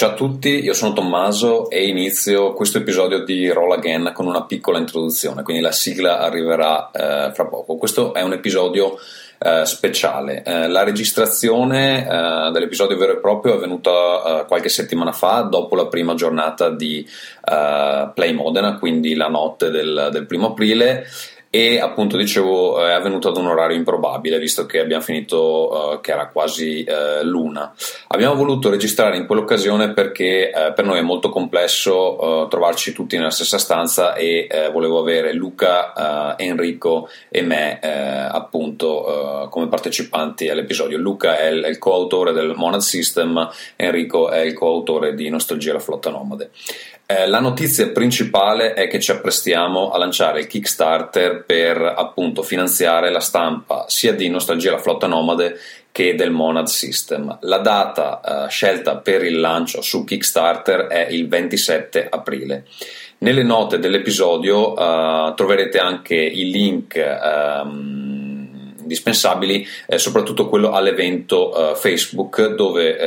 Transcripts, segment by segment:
Ciao a tutti, io sono Tommaso e inizio questo episodio di Roll Again con una piccola introduzione, quindi la sigla arriverà eh, fra poco. Questo è un episodio eh, speciale. Eh, la registrazione eh, dell'episodio vero e proprio è avvenuta eh, qualche settimana fa, dopo la prima giornata di eh, Play Modena, quindi la notte del, del primo aprile e appunto dicevo è avvenuto ad un orario improbabile visto che abbiamo finito uh, che era quasi uh, l'una. Abbiamo voluto registrare in quell'occasione perché uh, per noi è molto complesso trovarci tutti nella stessa stanza e volevo avere Luca, Enrico e me appunto come partecipanti all'episodio. Luca è il, è il coautore del Monad System Enrico è il coautore di Nostalgia la flotta nomade eh, la notizia principale è che ci apprestiamo a lanciare il Kickstarter per appunto finanziare la stampa sia di Nostalgia la flotta nomade che del Monad System. La data eh, scelta per il lancio su Kickstarter è il 27 aprile. Nelle note dell'episodio eh, troverete anche i link ehm, indispensabili, eh, soprattutto quello all'evento eh, Facebook dove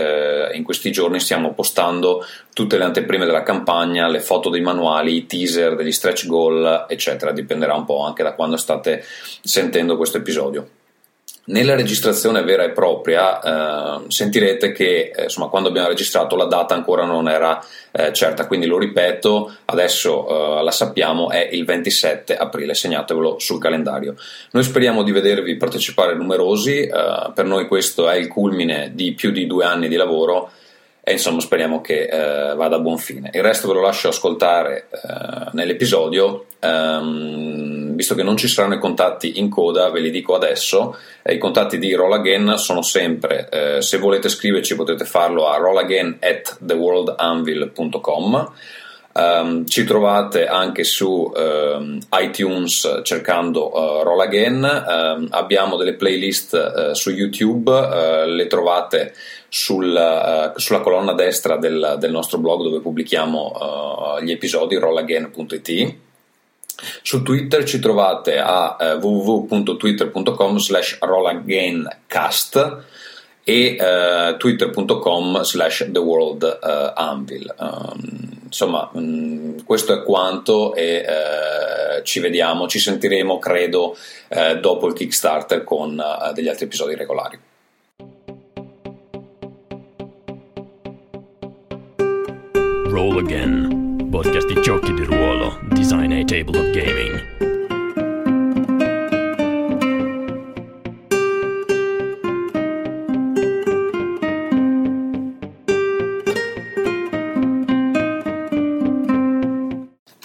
eh, in questi giorni stiamo postando tutte le anteprime della campagna, le foto dei manuali, i teaser degli stretch goal, eccetera, dipenderà un po' anche da quando state sentendo questo episodio. Nella registrazione vera e propria eh, sentirete che eh, insomma, quando abbiamo registrato la data ancora non era eh, certa, quindi lo ripeto, adesso eh, la sappiamo, è il 27 aprile, segnatevelo sul calendario. Noi speriamo di vedervi partecipare numerosi, eh, per noi questo è il culmine di più di due anni di lavoro e insomma speriamo che eh, vada a buon fine. Il resto ve lo lascio ascoltare nell'episodio. Um, visto che non ci saranno i contatti in coda, ve li dico adesso. Eh, I contatti di Roll Again sono sempre, eh, se volete scriverci potete farlo a rollagain at theworldanvil.com. Um, ci trovate anche su um, iTunes cercando uh, Roll Again, um, abbiamo delle playlist uh, su YouTube, uh, le trovate sul, sulla colonna destra del, del, nostro blog dove pubblichiamo gli episodi rollagain.it su Twitter ci trovate a www.twitter.com slash rollagaincast e twitter.com slash theworldanvil um, insomma mh, mm, questo è quanto e eh, ci vediamo ci sentiremo credo eh, dopo il kickstarter con eh, degli altri episodi regolari. Roll Again. Podcast di giochi di ruolo, design a table of gaming.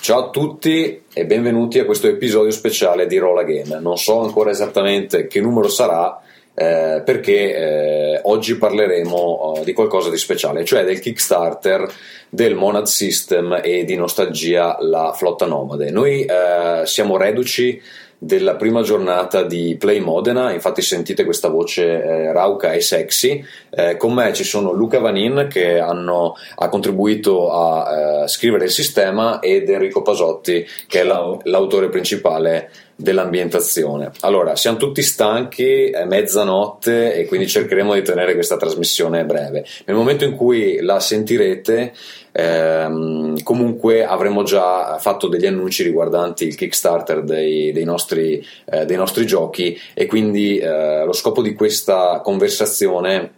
Ciao a tutti e benvenuti a questo episodio speciale di Roll Again. Non so ancora esattamente che numero sarà, eh, perché eh, oggi parleremo uh, di qualcosa di speciale, cioè del Kickstarter del Monad System e di Nostalgia la flotta nomade. Noi eh, siamo reduci della prima giornata di Play Modena, infatti sentite questa voce eh, rauca e sexy. Eh, con me ci sono Luca Vanin che hanno, ha contribuito a eh, scrivere il sistema ed Enrico Pasotti che Ciao. è l'autore principale dell'ambientazione. Allora, siamo tutti stanchi, è mezzanotte e quindi cercheremo di tenere questa trasmissione breve. Nel momento in cui la sentirete, ehm, comunque avremo già fatto degli annunci riguardanti il Kickstarter dei, dei, nostri, eh, dei nostri, giochi e quindi eh, lo scopo di questa conversazione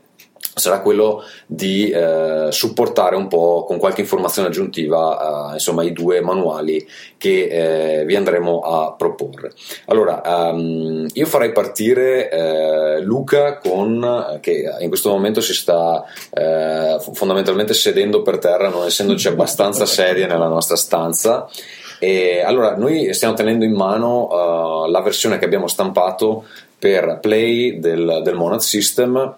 sarà quello di eh, supportare un po' con qualche informazione aggiuntiva eh, insomma, i due manuali che eh, vi andremo a proporre. Allora, um, io farei partire eh, Luca con, che in questo momento si sta eh, fondamentalmente sedendo per terra, non essendoci abbastanza serie nella nostra stanza. E allora, noi stiamo tenendo in mano la versione che abbiamo stampato per Play del, del Monad System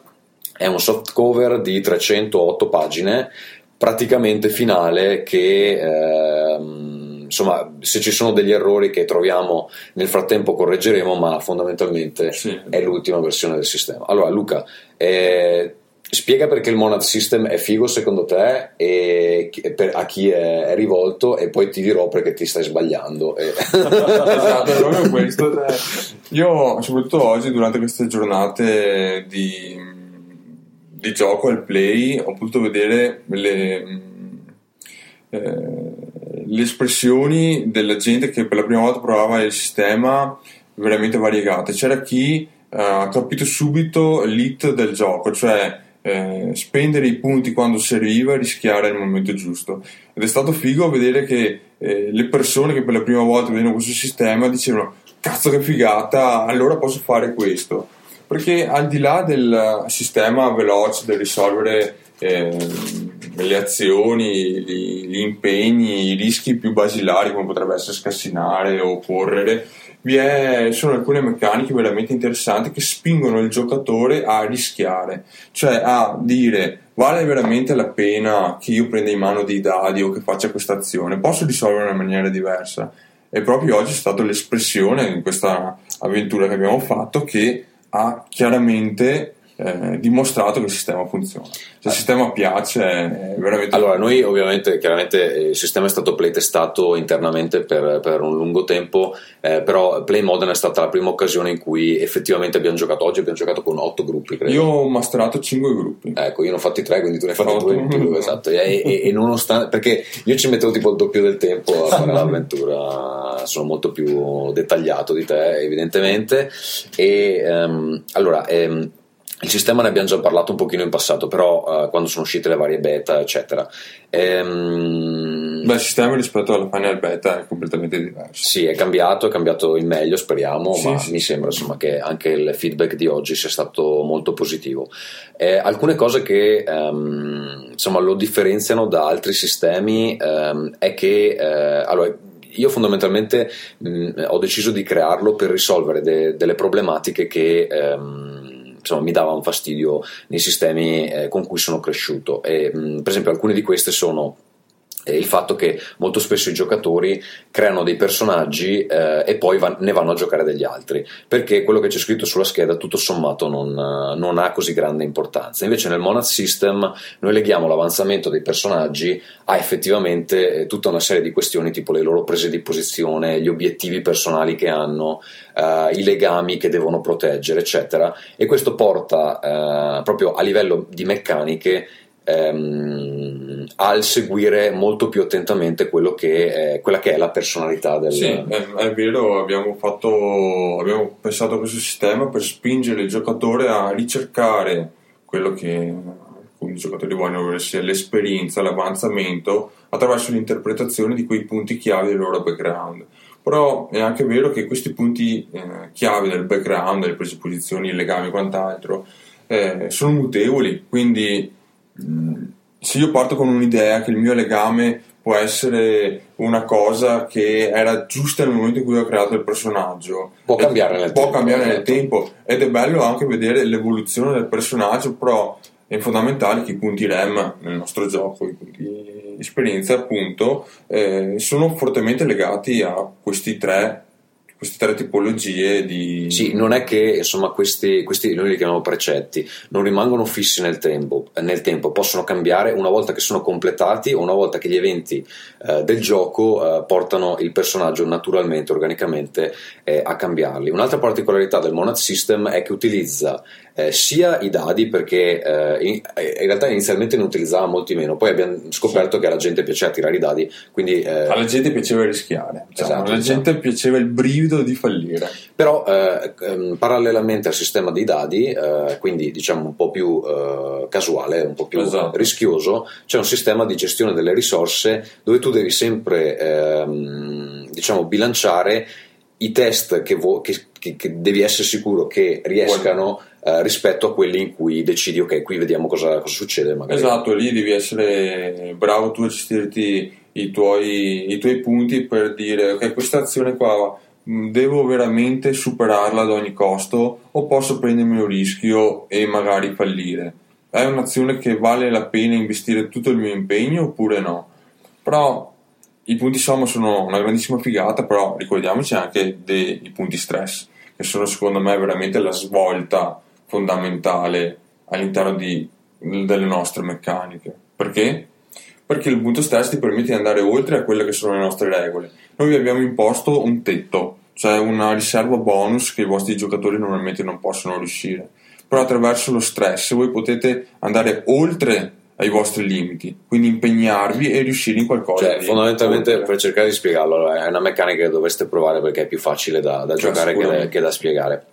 è un soft cover di 308 pagine, praticamente finale, che ehm, insomma, se ci sono degli errori che troviamo nel frattempo correggeremo, ma fondamentalmente sì. è l'ultima versione del sistema. Allora, Luca, eh, spiega perché il Monad System è figo secondo te e per, a chi è, è, rivolto e poi ti dirò perché ti stai sbagliando. E... esatto, è proprio questo. Io, soprattutto oggi, durante queste giornate di di gioco al play ho potuto vedere le, eh, le espressioni della gente che per la prima volta provava il sistema veramente variegate. C'era chi eh, ha capito subito l'hit del gioco, cioè eh, spendere i punti quando serviva e rischiare al momento giusto. Ed è stato figo vedere che eh, le persone che per la prima volta vedevano questo sistema dicevano cazzo che figata, allora posso fare questo. Perché al di là del sistema veloce del risolvere eh, le azioni, gli, gli, impegni, i rischi più basilari come potrebbe essere scassinare o correre, vi è, sono alcune meccaniche veramente interessanti che spingono il giocatore a rischiare, cioè a dire vale veramente la pena che io prenda in mano dei dadi o che faccia questa azione, posso risolvere in maniera diversa. E proprio oggi è stata l'espressione in questa avventura che abbiamo fatto che ha chiaramente eh, dimostrato che il sistema funziona. Se il sistema piace, veramente. Allora, noi ovviamente, chiaramente, il sistema è stato playtestato internamente per, per un lungo tempo, eh, però Play Modern è stata la prima occasione in cui effettivamente abbiamo giocato. Oggi abbiamo giocato con otto gruppi, credo. Io ho masterato cinque gruppi. Ecco, io ne ho fatti tre, quindi tu ne hai fatti due in più, esatto. E, e, e, nonostante, perché io ci mettevo tipo il doppio del tempo a fare l'avventura, sono molto più dettagliato di te, evidentemente. E um, allora. Um, il sistema ne abbiamo già parlato un pochino in passato, però uh, quando sono uscite le varie beta, eccetera. Ehm... Beh, il sistema rispetto alla final beta è completamente diverso. Sì, è cambiato, è cambiato in meglio, speriamo, sì, ma sì. mi sembra insomma, che anche il feedback di oggi sia stato molto positivo. Eh, alcune cose che um, insomma, lo differenziano da altri sistemi um, è che uh, allora, io fondamentalmente mh, ho deciso di crearlo per risolvere de- delle problematiche che um, insomma, mi dava un fastidio nei sistemi eh, con cui sono cresciuto. E, mh, per esempio, alcune di queste sono il fatto che molto spesso i giocatori creano dei personaggi eh, e poi van- ne vanno a giocare degli altri perché quello che c'è scritto sulla scheda tutto sommato non, non, ha così grande importanza. Invece nel Monad System noi leghiamo l'avanzamento dei personaggi a effettivamente eh, tutta una serie di questioni tipo le loro prese di posizione gli obiettivi personali che hanno eh, i legami che devono proteggere eccetera. E questo porta eh, proprio a livello di meccaniche ehm, al seguire molto più attentamente che è, quella che è la personalità del... Sì, è, è vero, abbiamo, fatto, abbiamo pensato a questo sistema per spingere il giocatore a ricercare quello che i giocatori vogliono sia l'esperienza, l'avanzamento attraverso l'interpretazione di quei punti chiave del loro background. Però è anche vero che questi punti eh, chiave del background, delle prese posizioni, i legami e quant'altro, eh, sono mutevoli, quindi se io parto con un'idea che il mio legame può essere una cosa che era giusta nel momento in cui ho creato il personaggio. Può cambiare nel, può tempo, cambiare nel tempo. Ed è bello anche vedere l'evoluzione del personaggio però è fondamentale che i punti REM nel nostro gioco i punti di esperienza appunto eh, sono fortemente legati a questi tre queste tre tipologie di... Sì, non è che insomma questi, questi noi li chiamiamo precetti, non rimangono fissi nel tempo, nel tempo, possono cambiare una volta che sono completati o una volta che gli eventi eh, del gioco eh, portano il personaggio naturalmente, organicamente eh, a cambiarli. Un'altra particolarità del Monad System è che utilizza eh, sia i dadi perché eh, in, eh, in, realtà inizialmente ne utilizzava molti meno, poi abbiamo scoperto che alla gente piaceva tirare i dadi, quindi... Alla gente piaceva rischiare, diciamo. esatto, alla gente esatto. piaceva il brivido di fallire. Però eh, ehm, parallelamente al sistema dei dadi, eh, quindi diciamo un po' più casuale, un po' più esatto. rischioso, c'è un sistema di gestione delle risorse dove tu devi sempre ehm, diciamo bilanciare i test che, vo- che, che, che, devi essere sicuro che riescano eh, rispetto a quelli in cui decidi ok qui vediamo cosa, cosa succede magari. esatto lì devi essere bravo tu a gestirti i tuoi, i tuoi punti per dire ok questa azione qua devo veramente superarla ad ogni costo o posso prendermi un rischio e magari fallire è un'azione che vale la pena investire tutto il mio impegno oppure no però i punti somma sono una grandissima figata, però ricordiamoci anche dei punti stress, che sono secondo me veramente la svolta fondamentale all'interno di, delle nostre meccaniche. Perché? Perché il punto stress ti permette di andare oltre a quelle che sono le nostre regole. Noi vi abbiamo imposto un tetto, cioè una riserva bonus che i vostri giocatori normalmente non possono riuscire però attraverso lo stress voi potete andare oltre ai vostri limiti, quindi impegnarvi e riuscire in qualcosa. Cioè, fondamentalmente, oltre. per cercare di spiegarlo, è una meccanica che dovreste provare perché è più facile da, da Cioè, giocare che, sicuramente. che da spiegare.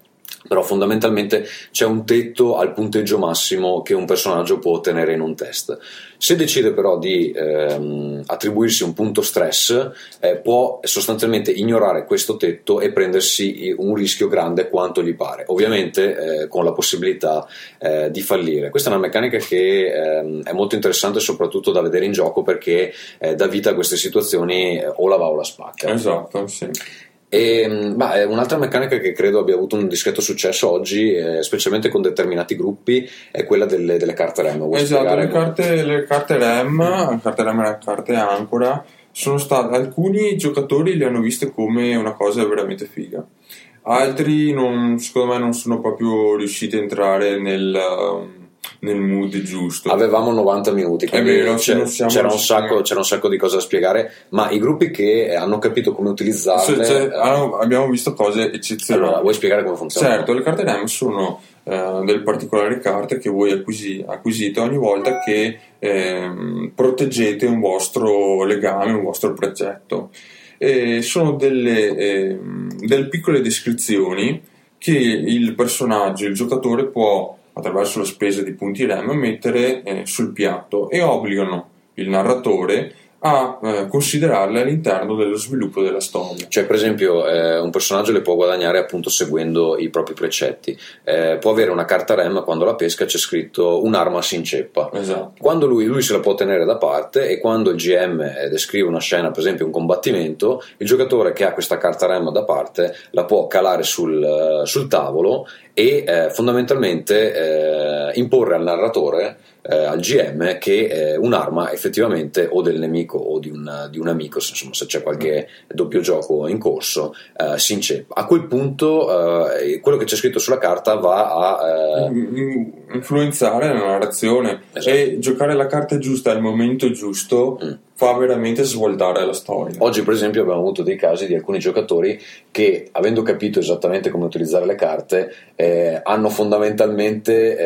Però fondamentalmente c'è un tetto al punteggio massimo che un personaggio può ottenere in un test. Se decide però di ehm, attribuirsi un punto stress, eh, può sostanzialmente ignorare questo tetto e prendersi un rischio grande quanto gli pare, ovviamente eh, con la possibilità eh, di fallire. Questa è una meccanica che ehm, è molto interessante soprattutto da vedere in gioco perché eh, dà vita a queste situazioni eh, o la va o la spacca. Esatto, sì. E, è un'altra meccanica che credo abbia avuto un discreto successo oggi, eh, specialmente con determinati gruppi, è quella delle, delle carte REM. Vuoi Esatto, le carte, le carte REM, le carte REM e le carte Ancora, sono state, alcuni giocatori le hanno viste come una cosa veramente figa, altri non- secondo me non sono proprio riusciti a entrare nel, um, nel mood giusto. Avevamo 90 minuti, quindi vero, siamo c'era, un sacco, c'era un sacco di cose da spiegare, ma i gruppi che hanno capito come utilizzarle... Cioè, cioè, eh, hanno- abbiamo visto cose eccezionali. allora, vuoi spiegare come funziona? Certo, le carte REM sono eh, delle particolari carte che voi acquisi- acquisite ogni volta che ehm, proteggete un vostro legame, un vostro progetto. E sono delle, ehm, delle piccole descrizioni che il personaggio, il giocatore può, attraverso la spesa di punti REM, mettere eh, sul piatto e obbligano il narratore a eh, considerarle all'interno dello sviluppo della storia. Cioè, per esempio, eh, un personaggio le può guadagnare appunto seguendo i propri precetti. Eh, può avere una carta REM quando la pesca c'è scritto un'arma si inceppa. Esatto. Quando lui, lui se la può tenere da parte e quando il GM eh, descrive una scena, per esempio un combattimento, il giocatore che ha questa carta REM da parte la può calare sul, eh, sul tavolo e eh, fondamentalmente eh, imporre al narratore, eh, al GM, che eh, un'arma effettivamente o del nemico o di un, di un amico, se, insomma se c'è qualche doppio gioco in corso, eh, si inceppa. A quel punto eh, quello che c'è scritto sulla carta va a... eh, in- influenzare la narrazione Esatto. e giocare la carta giusta al momento giusto Mm. Fa veramente svoltare la storia. Oggi, per esempio, abbiamo avuto dei casi di alcuni giocatori che, avendo capito esattamente come utilizzare le carte, eh, hanno fondamentalmente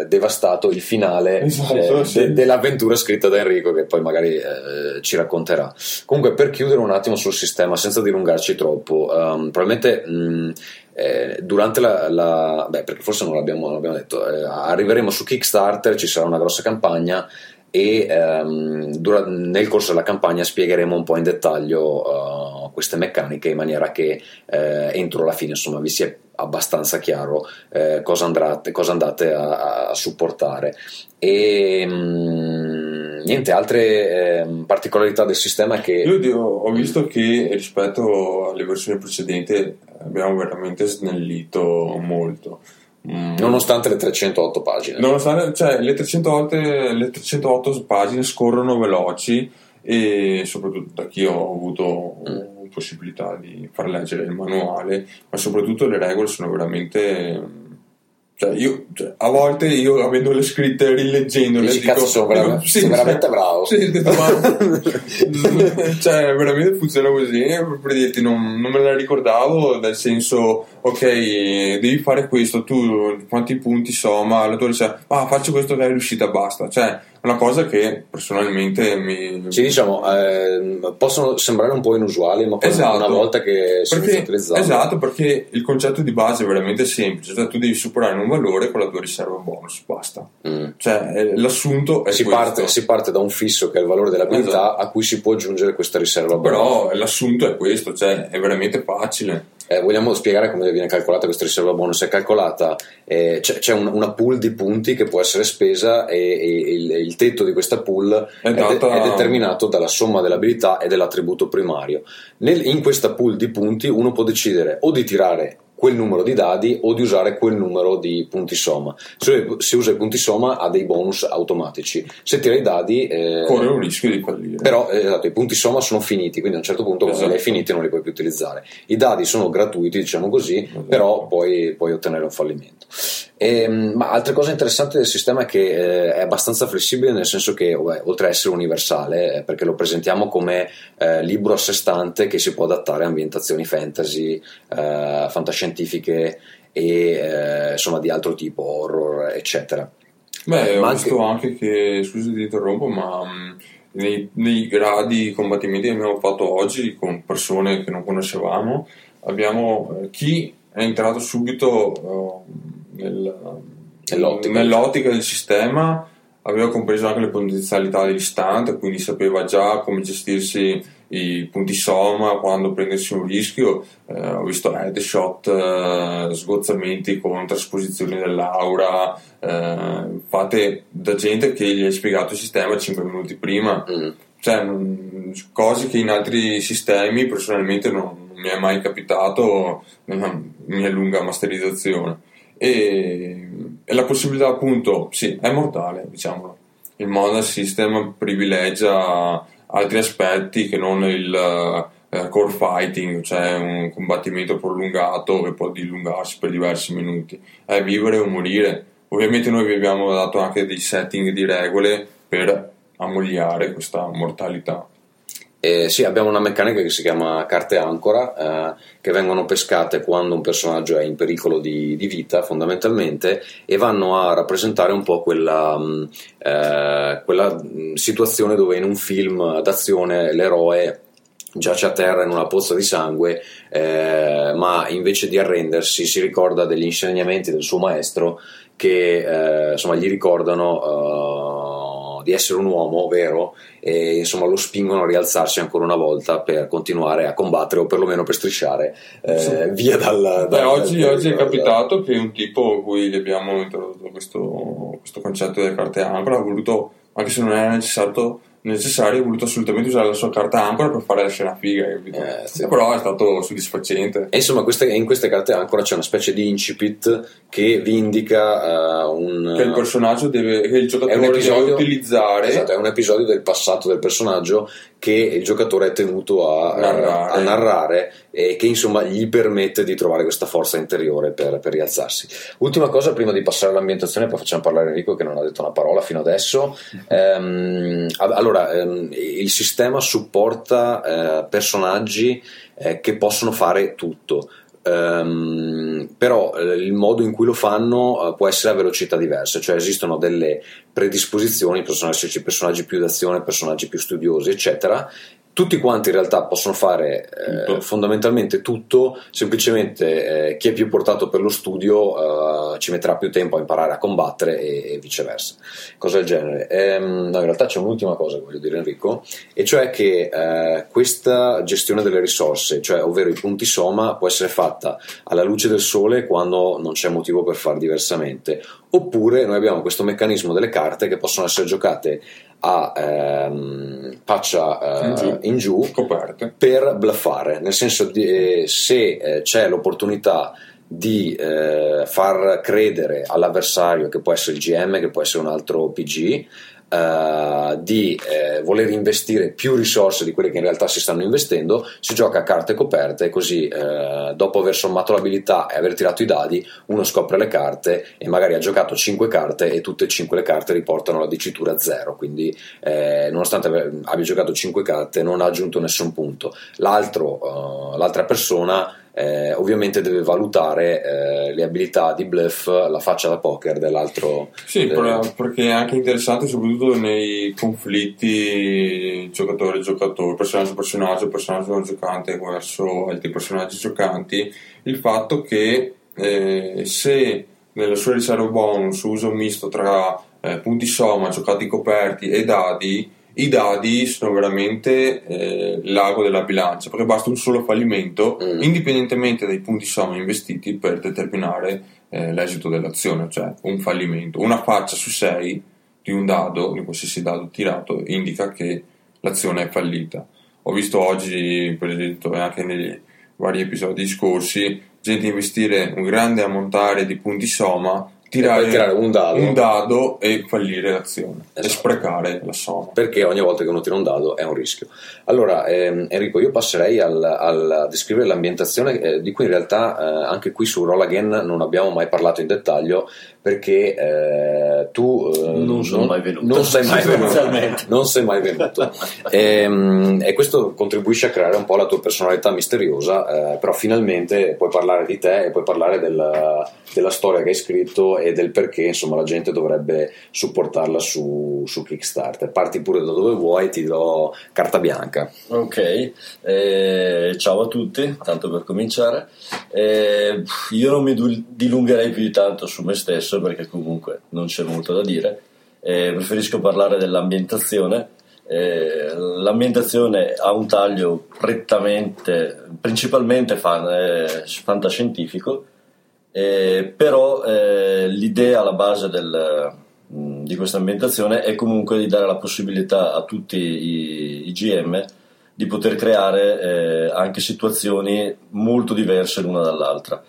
eh, devastato il finale Esatto, eh, sì. de- dell'avventura scritta da Enrico, che poi magari eh, ci racconterà. Comunque, per chiudere un attimo sul sistema, senza dilungarci troppo, ehm, probabilmente. mh, eh, durante la, la- beh, perché forse non l'abbiamo, non l'abbiamo detto, eh, arriveremo su Kickstarter, ci sarà una grossa campagna e ehm, dura- nel corso della campagna spiegheremo un po' in dettaglio eh, queste meccaniche in maniera che eh, entro la fine insomma vi sia abbastanza chiaro eh, cosa, andrate, cosa andate a, a supportare e mm, niente altre ehm, particolarità del sistema che Io ho visto che rispetto alle versioni precedenti abbiamo veramente snellito molto. Mm. nonostante le 308 pagine Nonostante, cioè, le 308, le 308 pagine scorrono veloci e soprattutto da chi ho avuto Mm. possibilità di far leggere il manuale, ma soprattutto le regole sono veramente... Cioè, io, cioè, a volte io avendole scritte rileggendole Dici, cazzo, sono veramente- dico, sono veramente bravo. Sì, detto, cioè veramente funziona così. Per dirti non, non me la ricordavo nel senso ok devi fare questo tu quanti punti somma l'autore dice ah faccio questo che è riuscita basta. Cioè una cosa che personalmente mi Sì, diciamo, ehm, possono sembrare un po' inusuali, ma poi Esatto. una volta che si perché, esatto perché il concetto di base è veramente semplice cioè tu devi superare un valore con la tua riserva bonus basta Mm. cioè eh, l'assunto è Si parte, si parte da un fisso che è il valore dell'abilità Esatto. a cui si può aggiungere questa riserva. però l'assunto è questo cioè è veramente facile Eh, vogliamo spiegare come viene calcolata questa riserva bonus? È calcolata, eh, c'è, c'è un- una pool di punti che può essere spesa e, e il, il tetto di questa pool È è, de- data- è determinato dalla somma dell'abilità e dell'attributo primario. Nel- in questa pool di punti uno può decidere o di tirare quel numero di dadi o di usare quel numero di punti somma. Se, se usa i punti somma ha dei bonus automatici. Se tira i dadi... eh, corre un rischio di fallire però eh, esatto, i punti somma sono finiti, quindi a un certo punto quando Esatto. li hai finiti non li puoi più utilizzare. I dadi sono gratuiti, diciamo così, Esatto. però puoi, puoi ottenere un fallimento. Ehm, ma altre cose interessanti del sistema è che eh, è abbastanza flessibile, nel senso che vabbè, oltre a essere universale, eh, perché lo presentiamo come eh, libro a sé stante che si può adattare a ambientazioni fantasy, eh, fantascientifiche e eh, insomma di altro tipo, horror, eccetera. Beh, ho Ma visto anche che, scusi ti interrompo, ma mh, nei, nei gradi di combattimenti che abbiamo fatto oggi con persone che non conoscevamo, abbiamo eh, chi è entrato subito eh, nel- Nell'ottica. nell'ottica del sistema, aveva compreso anche le potenzialità dell'istante, quindi sapeva già come gestirsi i punti soma quando prendersi un rischio. Eh, ho visto headshot, eh, sgozzamenti con trasposizioni dell'aura, eh, fatte da gente che gli hai spiegato il sistema 5 minuti prima Mm. cioè, non- cose che in altri sistemi personalmente non, non mi è mai capitato nella mia lunga masterizzazione. E, e la possibilità, appunto, sì, è mortale, diciamolo. Il model system privilegia altri aspetti che non il eh, core fighting, cioè un combattimento prolungato che può dilungarsi per diversi minuti. È vivere o morire. Ovviamente noi vi abbiamo dato anche dei setting di regole per ammogliare questa mortalità. Eh, sì, abbiamo una meccanica che si chiama carte ancora, eh, che vengono pescate quando un personaggio è in pericolo di, di vita, fondamentalmente, e vanno a rappresentare un po' quella, mh, eh, quella mh, situazione dove in un film d'azione l'eroe giace a terra in una pozza di sangue, eh, ma invece di arrendersi si ricorda degli insegnamenti del suo maestro che eh, insomma, gli ricordano eh, di essere un uomo vero e insomma, lo spingono a rialzarsi ancora una volta per continuare a combattere o perlomeno per strisciare eh, Sì. via dal... Beh, dal- oggi, dal- oggi è dal- capitato che un tipo cui abbiamo introdotto questo, questo concetto delle carte ancora ha voluto, anche se non era necessario, necessario, ha voluto assolutamente usare la sua carta ancora per fare la scena figa, capito? Eh, sì. però è stato soddisfacente. E insomma, queste- in queste carte ancora c'è una specie di incipit che vi indica eh, un... Che il personaggio deve, che il giocatore deve episodio, utilizzare esatto, è un episodio del passato del personaggio che il giocatore è tenuto a Narrare. a narrare e che insomma gli permette di trovare questa forza interiore per, per rialzarsi. Ultima cosa prima di passare all'ambientazione, poi facciamo parlare Enrico che non ha detto una parola fino adesso. Ehm, allora, ehm, il sistema supporta eh, personaggi eh, che possono fare tutto. Ehm, però eh, il modo in cui lo fanno eh, può essere a velocità diverse, cioè esistono delle predisposizioni, possono esserci personaggi più d'azione, personaggi più studiosi, eccetera. Tutti quanti in realtà possono fare eh, fondamentalmente tutto, semplicemente eh, chi è più portato per lo studio eh, ci metterà più tempo a imparare a combattere e, e viceversa. Cosa del genere. Ehm, no, in realtà c'è un'ultima cosa che voglio dire Enrico, e cioè che eh, questa gestione delle risorse, cioè ovvero i punti soma, può essere fatta alla luce del sole quando non c'è motivo per far diversamente, oppure noi abbiamo questo meccanismo delle carte che possono essere giocate a ehm, faccia eh, In giù. in giù per bluffare, nel senso di, eh, se eh, c'è l'opportunità di eh, far credere all'avversario che può essere il GM, che può essere un altro PG, eh, di eh, voler investire più risorse di quelle che in realtà si stanno investendo, si gioca a carte coperte, così eh, dopo aver sommato l'abilità e aver tirato i dadi, uno scopre le carte e magari ha giocato 5 carte e tutte e 5 le carte riportano la dicitura 0, quindi eh, nonostante abbia giocato 5 carte non ha aggiunto nessun punto. L'altro, eh, l'altra persona eh, ovviamente deve valutare eh, le abilità di bluff, la faccia da poker dell'altro. Sì, del- per- perché è anche interessante soprattutto nei conflitti giocatore-giocatore, personaggio-personaggio, personaggio giocante verso altri personaggi giocanti, il fatto che eh, se nella sua riserva bonus usa un misto tra eh, punti somma, giocati coperti e dadi, i dadi sono veramente eh, l'ago della bilancia, perché basta un solo fallimento, Mm. indipendentemente dai punti somma investiti, per determinare eh, l'esito dell'azione, cioè un fallimento. Una faccia su 6 di un dado, di qualsiasi dado tirato, indica che l'azione è fallita. Ho visto oggi, per esempio, anche nei vari episodi scorsi, gente investire un grande ammontare di punti soma tirare, puoi tirare un dado. dado e fallire l'azione e Esatto. sprecare la somma. perché ogni volta che uno tira un dado è un rischio. Allora, ehm, Enrico, io passerei al, al- a descrivere l'ambientazione, eh, di cui in realtà eh, anche qui su Roll Again non abbiamo mai parlato in dettaglio, perché eh, tu eh, Non sono mai venuto, Non sei mai venuto. Non sei mai venuto. Ehm, e questo contribuisce a creare un po' la tua personalità misteriosa, eh, però finalmente puoi parlare di te e puoi parlare del- della storia che hai scritto e del perché insomma la gente dovrebbe supportarla su, su Kickstarter. Parti pure da dove vuoi, ti do carta bianca. Ok, eh, ciao a tutti, tanto per cominciare. Eh, io non mi dilungherei più di tanto su me stesso perché comunque non c'è molto da dire. Eh, preferisco parlare dell'ambientazione. Eh, l'ambientazione ha un taglio prettamente, principalmente fan- eh, fantascientifico, eh, però eh, l'idea alla base del, mh, di questa ambientazione è comunque di dare la possibilità a tutti i, i GM di poter creare eh, anche situazioni molto diverse l'una dall'altra.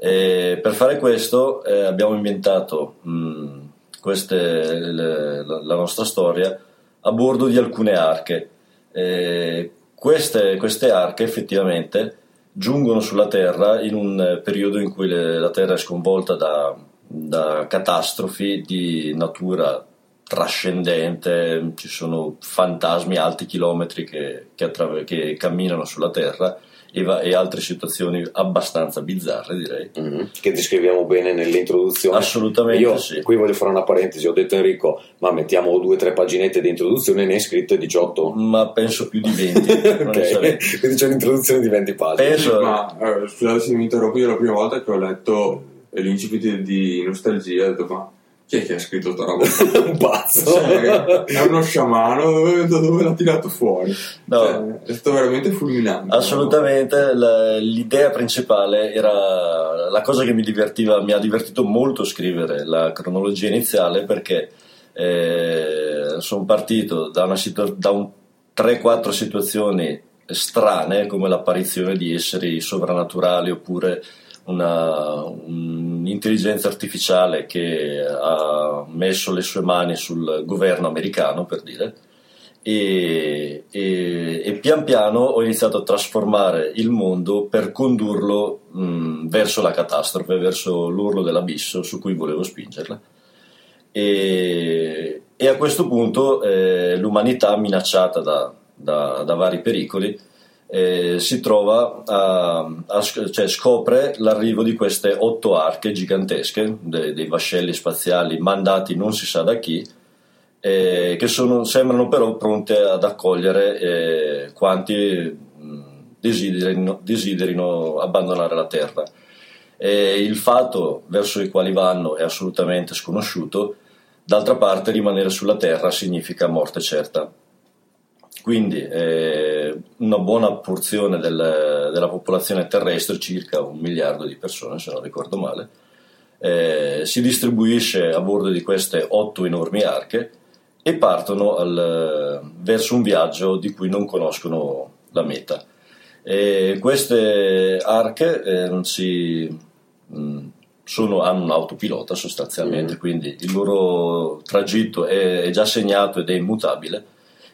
E per fare questo eh, abbiamo inventato mh, queste- le- la, la nostra storia a bordo di alcune arche. Eh, queste, queste arche effettivamente giungono sulla Terra in un eh, periodo in cui le- la Terra è sconvolta da, da catastrofi di natura trascendente, ci sono fantasmi alti chilometri che, che attraver- che camminano sulla Terra e, va- e altre situazioni abbastanza bizzarre direi. Mhm. Che descriviamo bene nell'introduzione. Assolutamente Io sì. qui voglio fare una parentesi, ho detto a Enrico, ma mettiamo due o tre paginette di introduzione, ne hai scritte 18. Ma penso più di 20. onestamente. ok, quindi c'è un'introduzione di 20 pagine. Penso, Ma eh, scusate se mi interrompo, io la prima volta che ho letto l'incipit di Nostalgia ho detto ma chi è che ha scritto sta roba? un pazzo. Cioè, è uno sciamano, da dove l'ha tirato fuori? No. Cioè, è stato veramente fulminante. Assolutamente, la- l'idea principale era la cosa che mi divertiva, mi ha divertito molto scrivere la cronologia iniziale perché sono partito da, una situa- da un 3-4 situazioni strane come l'apparizione di esseri sovrannaturali oppure una- un'intelligenza artificiale che ha messo le sue mani sul governo americano per dire e, e- e pian piano ho iniziato a trasformare il mondo per condurlo mh, verso la catastrofe, verso l'urlo dell'abisso su cui volevo spingerla. E, e a questo punto eh, l'umanità minacciata da, da- da vari pericoli eh, si trova a, a cioè scopre l'arrivo di queste otto arche gigantesche, de- dei vascelli spaziali mandati non si sa da chi, eh, che sono- sembrano però pronte ad accogliere eh, quanti desiderino, desiderino abbandonare la Terra. E il fatto verso i quali vanno è assolutamente sconosciuto, d'altra parte rimanere sulla Terra significa morte certa. Quindi eh, una buona porzione del- della popolazione terrestre, circa un miliardo di persone se non ricordo male, eh, si distribuisce a bordo di queste otto enormi arche e partono al- verso un viaggio di cui non conoscono la meta. E queste arche eh, si, mh, sono- hanno un autopilota sostanzialmente, quindi il loro tragitto è, è già segnato ed è immutabile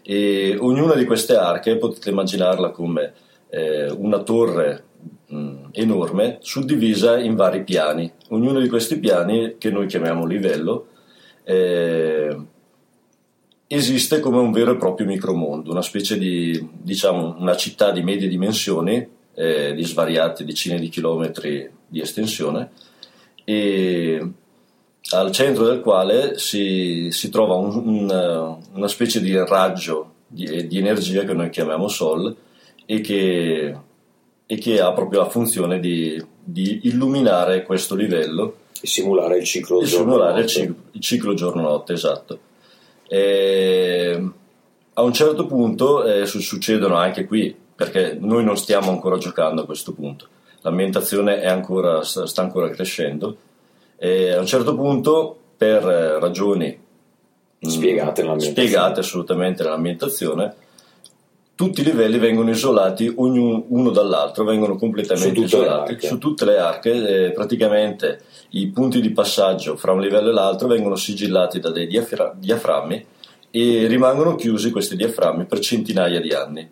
e ognuna di queste arche potete immaginarla come eh, una torre mh, enorme suddivisa in vari piani. Ognuno di questi piani, che noi chiamiamo livello, eh, esiste come un vero e proprio micromondo, una specie di, diciamo, una città di medie dimensioni, eh, di svariate decine di chilometri di estensione, e al centro del quale si, si trova un- un- una specie di raggio di, di energia che noi chiamiamo Sol e che, e che ha proprio la funzione di, di illuminare questo livello E simulare il ciclo e giorno simulare il ciclo, giorno-notte, esatto. E a un certo punto eh, su- succedono anche qui, perché noi non stiamo ancora giocando a questo punto, l'ambientazione è ancora, sta ancora crescendo, e a un certo punto per eh, ragioni mh, Spiegate nell'ambientazione. spiegate assolutamente nell'ambientazione, tutti i livelli vengono isolati ognuno uno dall'altro, vengono completamente Su isolati su tutte le arche. eh, praticamente i punti di passaggio fra un livello e l'altro vengono sigillati da dei diafra- diaframmi e rimangono chiusi questi diaframmi per centinaia di anni,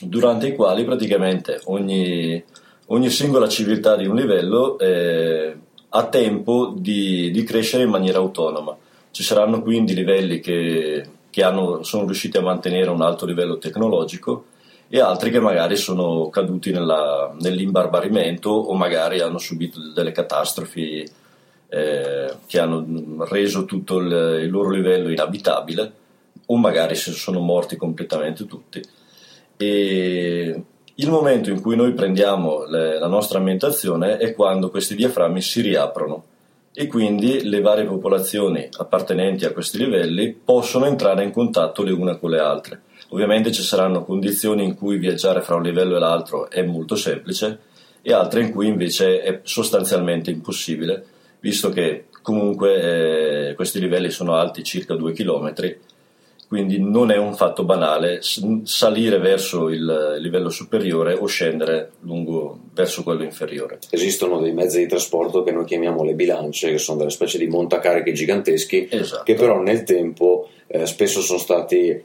durante i quali praticamente ogni, ogni singola civiltà di un livello eh, ha tempo di, di crescere in maniera autonoma. Ci saranno quindi livelli che, che hanno- sono riusciti a mantenere un alto livello tecnologico e altri che magari sono caduti nella- nell'imbarbarimento o magari hanno subito delle catastrofi eh, che hanno reso tutto il, il loro livello inabitabile o magari sono morti completamente tutti. E il momento in cui noi prendiamo le- la nostra ambientazione è quando questi diaframmi si riaprono e quindi le varie popolazioni appartenenti a questi livelli possono entrare in contatto le une con le altre. Ovviamente ci saranno condizioni in cui viaggiare fra un livello e l'altro è molto semplice e altre in cui invece è sostanzialmente impossibile, visto che comunque eh, questi livelli sono alti circa 2 km, quindi non è un fatto banale salire verso il livello superiore o scendere lungo, verso quello inferiore. Esistono dei mezzi di trasporto che noi chiamiamo le bilance, che sono delle specie di montacariche giganteschi, Esatto. che però nel tempo eh, spesso sono stati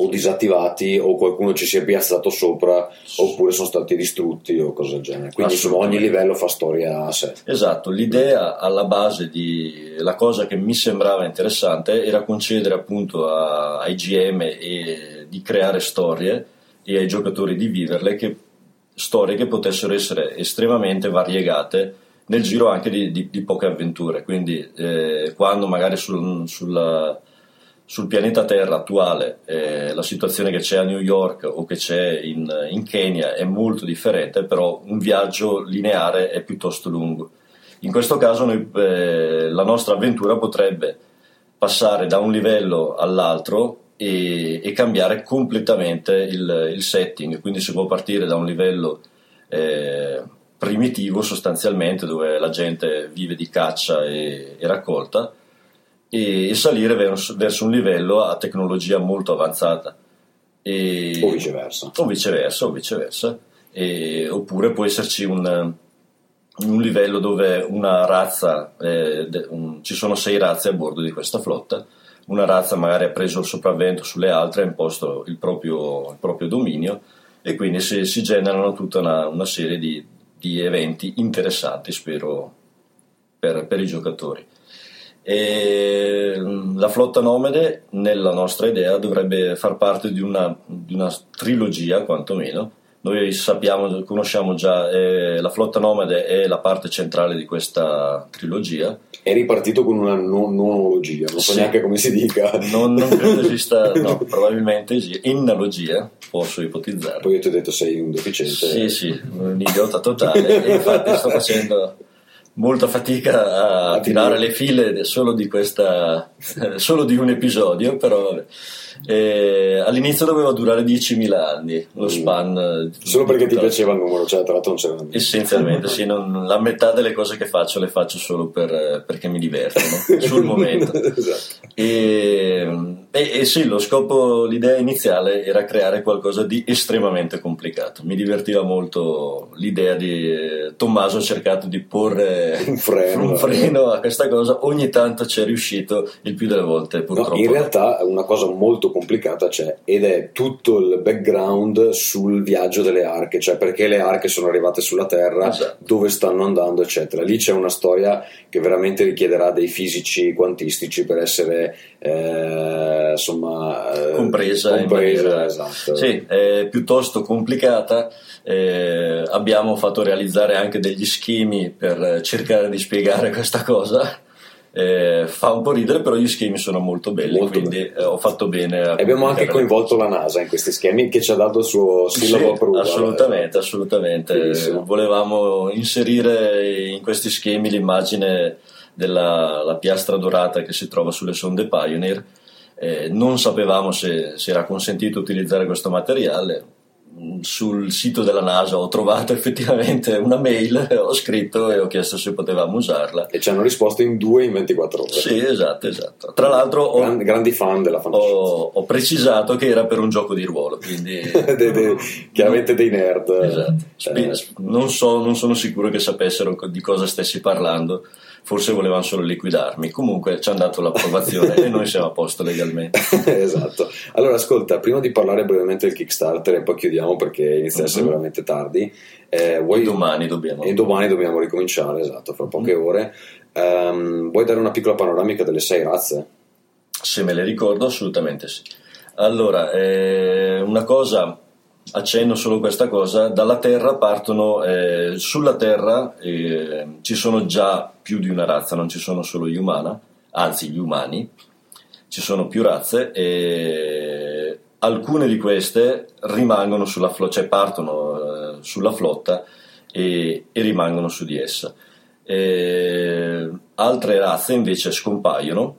o disattivati o qualcuno ci si è piazzato sopra oppure sono stati distrutti o cose del genere. Quindi insomma ogni livello fa storia a sé. Esatto, l'idea alla base di la cosa che mi sembrava interessante era concedere appunto a- ai GM e di creare storie e ai giocatori di viverle, che, storie che potessero essere estremamente variegate nel giro anche di, di- di poche avventure. Quindi eh, quando magari sul, sulla- sul pianeta Terra attuale eh, la situazione che c'è a New York o che c'è in, in Kenya è molto differente, però un viaggio lineare è piuttosto lungo. In questo caso noi, eh, la nostra avventura potrebbe passare da un livello all'altro e, e cambiare completamente il, il setting, quindi si può partire da un livello eh, primitivo sostanzialmente dove la gente vive di caccia e, e raccolta e, e salire verso, verso un livello a tecnologia molto avanzata. E- O viceversa. o viceversa, o viceversa. E- oppure può esserci un, un livello dove una razza, eh, un- ci sono sei razze a bordo di questa flotta, una razza magari ha preso il sopravvento sulle altre, ha imposto il proprio, il proprio dominio e quindi si, si generano tutta una, una serie di, di eventi interessanti, spero, per, per i giocatori. E, mm, la flotta nomade, nella nostra idea, dovrebbe far parte di una, di una trilogia, quantomeno. Noi sappiamo, conosciamo già, eh, la flotta nomade è la parte centrale di questa trilogia. È ripartito con una non- nonologia, non so Sì. neanche come si dica. Non, non credo esista, no, probabilmente esi- innalogia, posso ipotizzare. Poi io ti ho detto sei un deficiente. Sì, sì, un idiota totale. e infatti sto facendo molta fatica a tirare le file solo di questa solo di un episodio, però vabbè. Eh, all'inizio doveva durare 10.000 anni lo Mm. span. eh, Solo perché ti piaceva il numero, cioè tra l'altro non c'era Essenzialmente, sì, non- la metà delle cose che faccio le faccio solo per- perché mi divertono sul momento. esatto. E, e- e sì, lo scopo, l'idea iniziale era creare qualcosa di estremamente complicato. Mi divertiva molto l'idea di Tommaso ha cercato di porre Un freno. un freno a questa cosa. Ogni tanto ci è riuscito, il più delle volte No, purtroppo. in realtà una cosa molto complicata c'è ed è tutto il background sul viaggio delle arche, cioè perché le arche sono arrivate sulla Terra, Esatto. dove stanno andando, eccetera. Lì c'è una storia che veramente richiederà dei fisici quantistici per essere eh, insomma eh, compresa, compresa, esatto. Sì, è piuttosto complicata. eh, abbiamo fatto realizzare anche degli schemi per cercare di spiegare questa cosa. Eh, fa un po' ridere, però gli schemi sono molto belli, Molto quindi eh, ho fatto bene. a Abbiamo anche coinvolto la NASA in questi schemi che ci ha dato il suo Sì, sillabo approval. assolutamente, assolutamente. Benissimo. Volevamo inserire in questi schemi l'immagine della la piastra dorata che si trova sulle sonde Pioneer. Eh, non sapevamo se, se era consentito utilizzare questo materiale. Sul sito della NASA ho trovato effettivamente una mail, ho scritto e ho chiesto se potevamo usarla. E ci hanno risposto in due in 24 ore. Sì, esatto, esatto. Tra l'altro ho, Grandi, grandi fan della ho, ho precisato che era per un gioco di ruolo, quindi... De- de- chiaramente dei nerd. Esatto. Eh, non, so, non sono sicuro che sapessero di cosa stessi parlando, forse volevano solo liquidarmi. Comunque ci hanno dato l'approvazione e noi siamo a posto legalmente. esatto. Allora, ascolta, prima di parlare brevemente del Kickstarter e poi chiudiamo perché inizia a essere Mhm. veramente tardi. eh, vuoi- E domani dobbiamo. E domani dobbiamo ricominciare, esatto, fra poche Mm. ore. Ehm, vuoi dare una piccola panoramica delle sei razze? Se me le ricordo, assolutamente sì. Allora, eh, una cosa, accenno solo questa cosa, dalla Terra partono, eh, sulla Terra eh, ci sono già più di una razza, non ci sono solo gli umana, anzi gli umani, ci sono più razze e alcune di queste rimangono sulla flotta, cioè partono eh, sulla flotta e, e rimangono su di essa. E altre razze invece scompaiono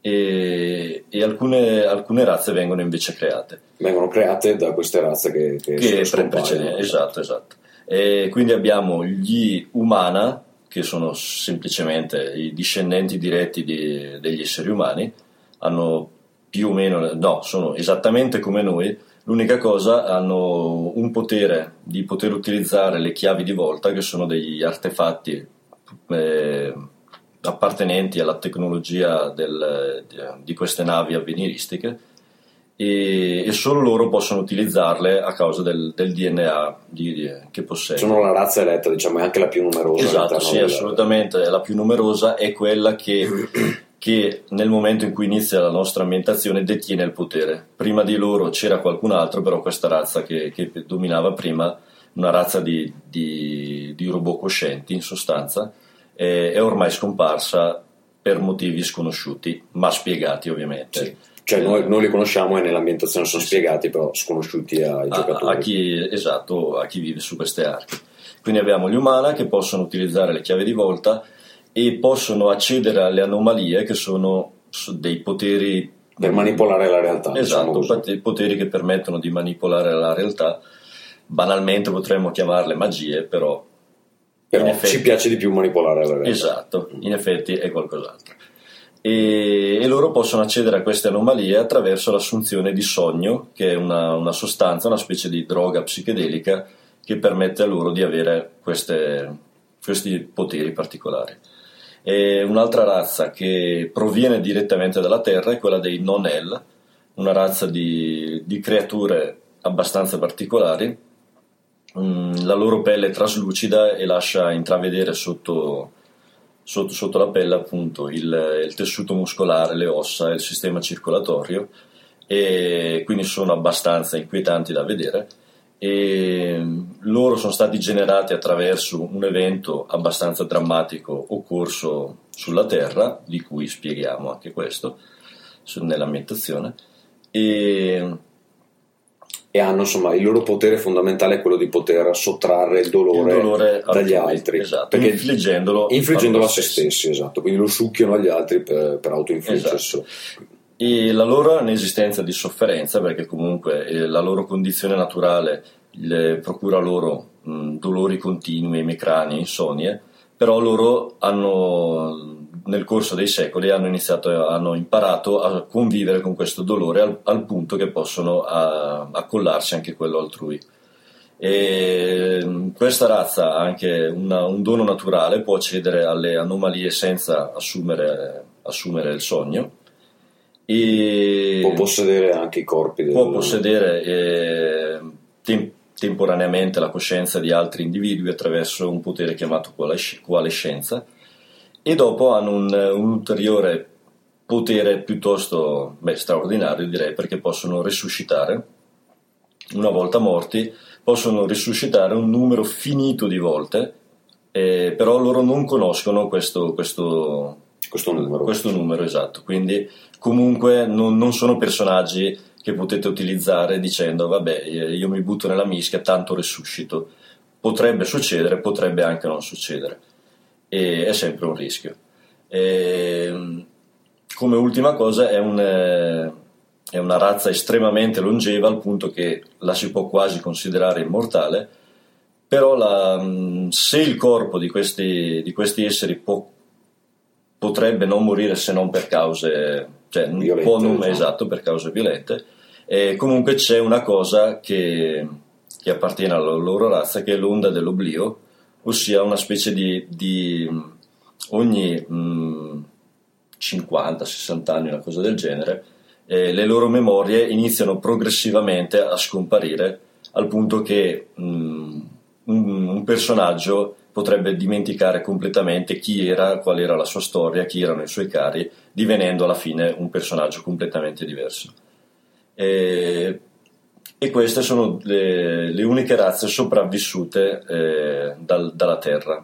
e, e alcune, alcune razze vengono invece create. Vengono create da queste razze che, che, Che sono pre- precede- scompaiono. esatto, esatto. E quindi abbiamo gli umana, che sono semplicemente i discendenti diretti di- degli esseri umani, hanno più o meno, no, sono esattamente come noi, l'unica cosa hanno un potere di poter utilizzare le chiavi di volta, che sono degli artefatti eh, appartenenti alla tecnologia del- di, queste navi avveniristiche e, e solo loro possono utilizzarle a causa del, del DNA di- di- che posseggono. Sono la razza eletta, diciamo, è anche la più numerosa. Esatto, sì, del- assolutamente. La più numerosa è quella che, che nel momento in cui inizia la nostra ambientazione detiene il potere. Prima di loro c'era qualcun altro, però questa razza che, che dominava prima, una razza di, di- di robot coscienti in sostanza, è, è ormai scomparsa per motivi sconosciuti, ma spiegati ovviamente. Sì. Cioè, noi, noi li conosciamo e nell'ambientazione sono spiegati, però sconosciuti ai a, giocatori. a chi, esatto, a chi vive su queste archi. Quindi abbiamo gli umana che possono utilizzare le chiavi di volta e possono accedere alle anomalie che sono dei poteri per manipolare la realtà. diciamo Esatto, pot- poteri che permettono di manipolare la realtà. Banalmente potremmo chiamarle magie, però Però effetti- ci piace di più manipolare la realtà. Esatto, in effetti è qualcos'altro. E, e loro possono accedere a queste anomalie attraverso l'assunzione di sogno, che è una, una sostanza, una specie di droga psichedelica che permette a loro di avere queste- questi poteri particolari. E un'altra razza che proviene direttamente dalla Terra è quella dei non-El, una razza di, di creature abbastanza particolari. Mm, la loro pelle è traslucida e lascia intravedere sotto, sotto, sotto la pelle appunto il, il tessuto muscolare, le ossa e il sistema circolatorio e quindi sono abbastanza inquietanti da vedere e mm, loro sono stati generati attraverso un evento abbastanza drammatico occorso sulla Terra, di cui spieghiamo anche questo nell'ambientazione. E E hanno insomma il loro potere fondamentale è quello di poter sottrarre il dolore, il dolore dagli altrui, altri. esatto, Perché infliggendolo, infliggendolo a se stessi. stessi, esatto. Quindi lo succhiano agli altri per, per autoinfliggerselo. e la loro è un'esistenza di sofferenza perché comunque eh, la loro condizione naturale le procura loro mh, dolori continui, emicranie, insonnie, però loro hanno nel corso dei secoli hanno iniziato, hanno imparato a convivere con questo dolore al, al punto che possono a- accollarsi anche quello altrui. E mh, questa razza ha anche una- un dono naturale, può accedere alle anomalie senza assumere, assumere il sogno. E Può possedere anche i corpi del... può possedere eh, tem- temporaneamente la coscienza di altri individui attraverso un potere chiamato coalesci- coalescenza e dopo hanno un, un ulteriore potere piuttosto beh, straordinario direi perché possono risuscitare una volta morti possono risuscitare un numero finito di volte eh, però loro non conoscono questo, questo questo numero. questo numero esatto, quindi comunque non, non sono personaggi che potete utilizzare dicendo vabbè eh, io mi butto nella mischia tanto resuscito. Potrebbe succedere, potrebbe anche non succedere e è sempre un rischio. E, come ultima cosa è un, eh, è una razza estremamente longeva al punto che la si può quasi considerare immortale, però la, mh, se il corpo di questi, di questi esseri può, potrebbe non morire se non per cause, cioè Violente, può non, diciamo. esatto, per cause violente, e comunque c'è una cosa che, che appartiene alla loro razza che è l'onda dell'oblio, ossia una specie di, di mh, ogni mh, 50-60 anni, una cosa del genere, eh, le loro memorie iniziano progressivamente a scomparire al punto che mh, un, un personaggio potrebbe dimenticare completamente chi era, qual era la sua storia, chi erano i suoi cari, divenendo alla fine un personaggio completamente diverso. E, e queste sono le, le uniche razze sopravvissute eh, dal- dalla Terra.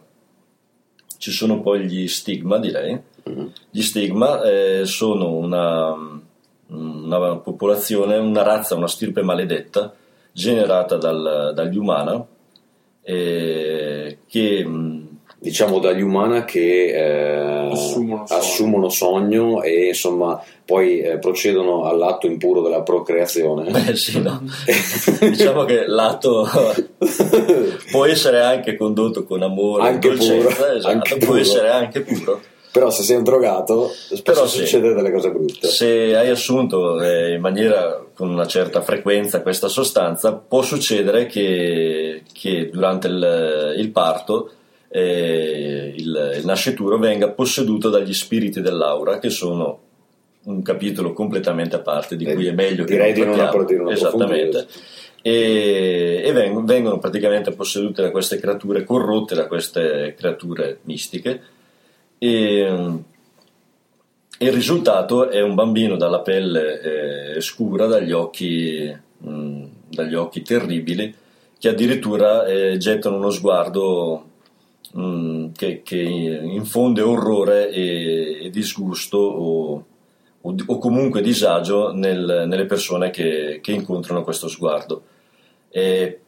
Ci sono poi gli stigma, direi. Mhm. Gli stigma eh, sono una, una popolazione, una razza, una stirpe maledetta generata dal- dagli umana eh, che mh, Diciamo dagli umana che eh, Assumono sogno. assumono sogno e insomma poi eh, procedono all'atto impuro della procreazione. beh, sì, no. diciamo che l'atto può essere anche condotto con amore, Anche dolcezza, puro, esatto, anche può puro. essere anche puro. Però se sei un drogato spesso Però sì. succede delle cose brutte. Se hai assunto eh, in maniera con una certa frequenza questa sostanza, può succedere che, che durante il, il parto eh, il, il nascituro venga posseduto dagli spiriti dell'aura, che sono un capitolo completamente a parte, di Eh, cui è meglio che direi di non di non Esattamente. approfondire. E, e vengono, vengono praticamente possedute da queste creature corrotte, da queste creature mistiche. E, il risultato è un bambino dalla pelle eh, scura, dagli occhi, mh, dagli occhi terribili, che addirittura eh, gettano uno sguardo mh, che, che infonde orrore e, e disgusto o, o, o comunque disagio nel- nelle persone che, che incontrano questo sguardo. E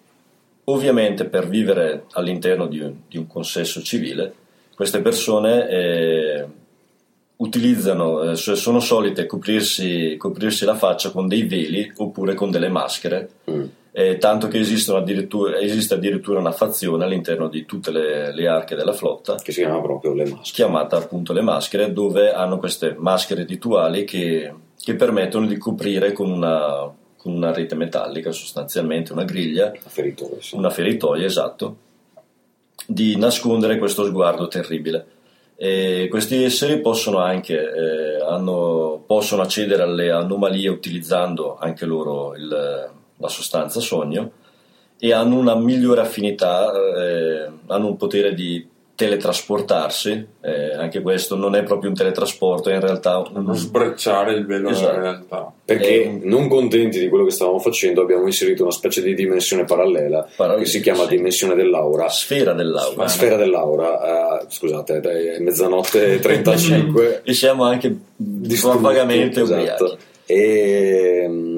ovviamente per vivere all'interno di un, di un consesso civile, queste persone eh, utilizzano, eh, so- sono solite coprirsi, coprirsi la faccia con dei veli oppure con delle maschere, Mm. Eh, tanto che addirittura- esiste addirittura una fazione all'interno di tutte le, le arche della flotta Che si chiama proprio le maschere. chiamata appunto le maschere, dove hanno queste maschere rituali che, che permettono di coprire con una, con una rete metallica, sostanzialmente una griglia, Ferito, sì. una feritoia, esatto, di nascondere questo sguardo terribile. E questi esseri possono anche eh, hanno- possono accedere alle anomalie utilizzando anche loro il- la sostanza sogno e hanno una migliore affinità, eh, hanno un potere di teletrasportarsi, eh, anche questo non è proprio un teletrasporto, è in realtà un, non sbrecciare il velo Esatto. della realtà. Perché Eh, non contenti di quello che stavamo facendo, abbiamo inserito una specie di dimensione parallela Parallela, che si chiama sì. dimensione dell'aura. sfera dell'aura. La sfera dell'aura, eh, scusate, è mezzanotte e 35. E siamo anche vagamente esatto. ubriachi. E mm,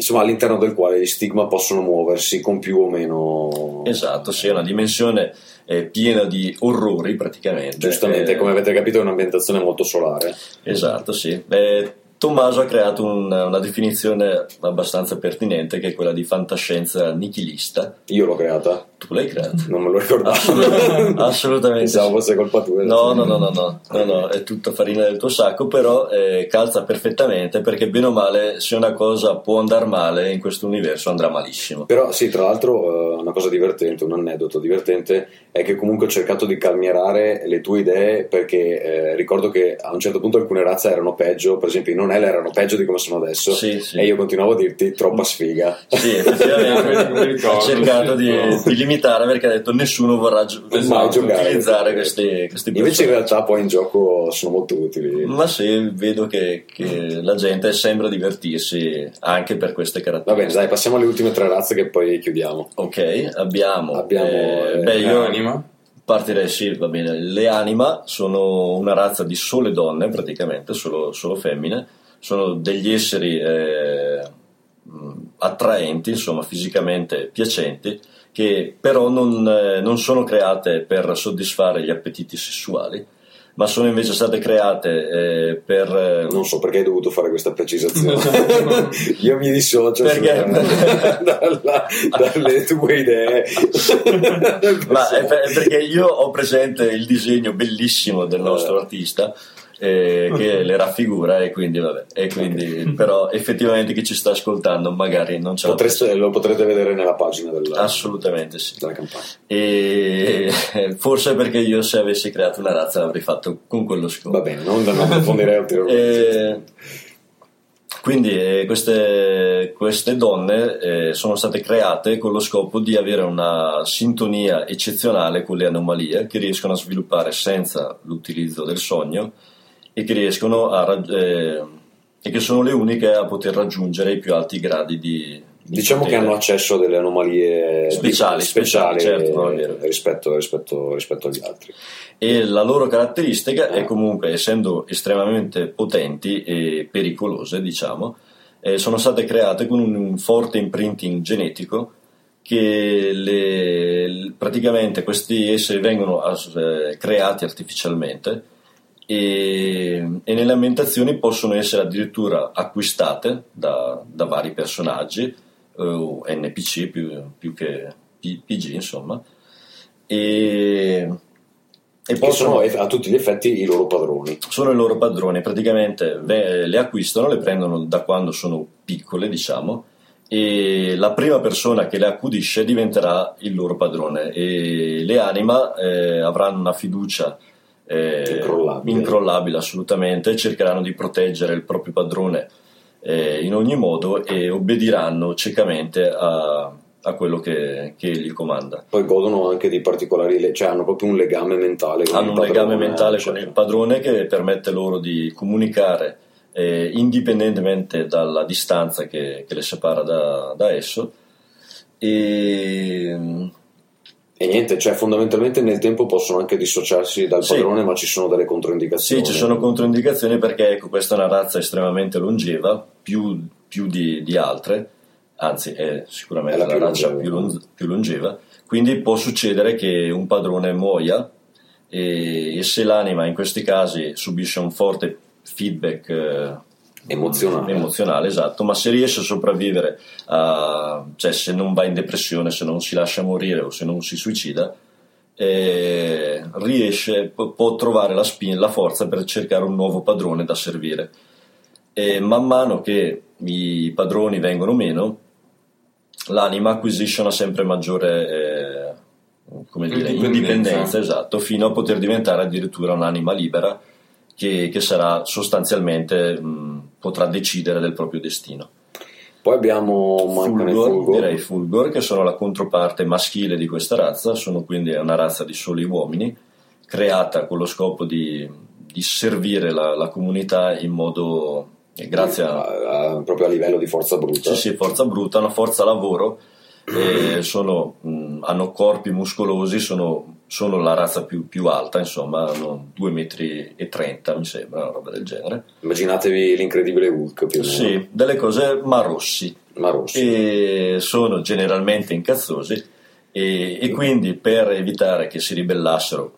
insomma, all'interno del quale gli stigma possono muoversi con più o meno. Esatto, sì, è una dimensione eh, piena di orrori praticamente. Giustamente, Eh, come avete capito, è un'ambientazione molto solare. Esatto, sì. Eh, Tommaso ha creato un- una definizione abbastanza pertinente che è quella di fantascienza nichilista. Io l'ho creata, Tu l'hai creata? non me lo ricordavo. Assolutamente, assolutamente Pensavo fosse colpa tua. No, no, no, no, no, no, no, è tutta farina del tuo sacco, però eh, calza perfettamente perché bene o male se una cosa può andare male in questo universo andrà malissimo. Però sì, tra l'altro eh, una cosa divertente, un aneddoto divertente è che comunque ho cercato di calmierare le tue idee perché eh, ricordo che a un certo punto alcune razze erano peggio, per esempio i Nonel erano peggio di come sono adesso Sì, sì. e io continuavo a dirti troppa sfiga. Sì, effettivamente ho cercato di, di limitare perché ha detto nessuno vorrà gio- Mai giocare. utilizzare questi, questi Invece in realtà poi in gioco sono molto utili. Ma sì, vedo che, che la gente sembra divertirsi anche per queste Va bene, caratteristiche. dai, passiamo alle ultime tre razze che poi chiudiamo. Ok, abbiamo, Abbiamo, eh, eh, beh, io Anima. partirei sì, va bene. Le anima sono una razza di sole donne, praticamente, solo, solo femmine. Sono degli esseri eh, attraenti, insomma, fisicamente piacenti, che però non, eh, non sono create per soddisfare gli appetiti sessuali, ma sono invece state create eh, per... eh, Non so perché hai dovuto fare questa precisazione. Io mi dissocio Perché? dalla- dalle tue idee. Ma è, per- è perché io ho presente il disegno bellissimo del nostro artista eh, che le raffigura e quindi vabbè e quindi, però effettivamente chi ci sta ascoltando magari non ce la Potreste- lo potrete vedere nella pagina della, assolutamente sì. della campagna. e forse perché io se avessi creato una razza l'avrei fatto con quello scopo. Va bene, non, non approfondirei ulteriormente. Quindi eh, queste, queste donne eh, sono state create con lo scopo di avere una sintonia eccezionale con le anomalie che riescono a sviluppare senza l'utilizzo del sogno e che riescono a eh, e che sono le uniche a poter raggiungere i più alti gradi di, di Diciamo che hanno accesso a delle anomalie Speciali, speciali speciali, certo, rispetto, rispetto- rispetto agli altri. E la loro caratteristica è comunque, essendo estremamente potenti e pericolose, diciamo, eh, sono state create con un, un forte imprinting genetico che le- praticamente questi esseri vengono as- eh, creati artificialmente e, e nelle ambientazioni possono essere addirittura acquistate da, da vari personaggi eh, o NPC più, più che P- PG insomma e, e possono, sono a tutti gli effetti i loro padroni. sono i loro padroni, praticamente ve- le acquistano, le prendono da quando sono piccole, diciamo, e la prima persona che le accudisce diventerà il loro padrone e le anima eh, avranno una fiducia eh, Incrollabile. incrollabile, assolutamente, cercheranno di proteggere il proprio padrone eh, in ogni modo e obbediranno ciecamente a, a quello che, che egli comanda. Poi godono anche di particolari, cioè hanno proprio un legame mentale con hanno il un legame padrone, mentale eccetera. con il padrone che permette loro di comunicare eh, indipendentemente dalla distanza che, che le separa da, da esso e E niente, cioè fondamentalmente nel tempo possono anche dissociarsi dal Sì. padrone, ma ci sono delle sì, controindicazioni. ci sono controindicazioni perché ecco, questa è una razza estremamente longeva, più, più di, di altre, anzi è sicuramente È la la, più razza longeva. più, lon- più longeva, quindi può succedere che un padrone muoia e, e se l'anima in questi casi subisce un forte feedback eh, Emozionale. emozionale, esatto, ma se riesce a sopravvivere, a- cioè se non va in depressione, se non si lascia morire o se non si suicida, eh, riesce, può, trovare la, spin- la forza per cercare un nuovo padrone da servire. E man mano che i padroni vengono meno, l'anima acquisisce una sempre maggiore eh, come dire, Indipendenza. indipendenza, esatto, fino a poter diventare addirittura un'anima libera che, che sarà sostanzialmente mh, potrà decidere del proprio destino. Poi abbiamo mancano i Fulgor, Fulgor. direi Fulgor, che sono la controparte maschile di questa razza, sono quindi una razza di soli uomini, creata con lo scopo di, di servire la, la comunità in modo, eh, grazie a, A- a- proprio a livello di forza bruta. sì, sì, forza bruta, una forza lavoro, eh, sono, mh, hanno corpi muscolosi, sono, sono la razza più, più alta, insomma, hanno 2,30 metri, e 30, mi sembra, una roba del genere. Immaginatevi l'incredibile Hulk più o meno. Sì, delle cose Ma rossi. e sono generalmente incazzosi e, e quindi per evitare che si ribellassero,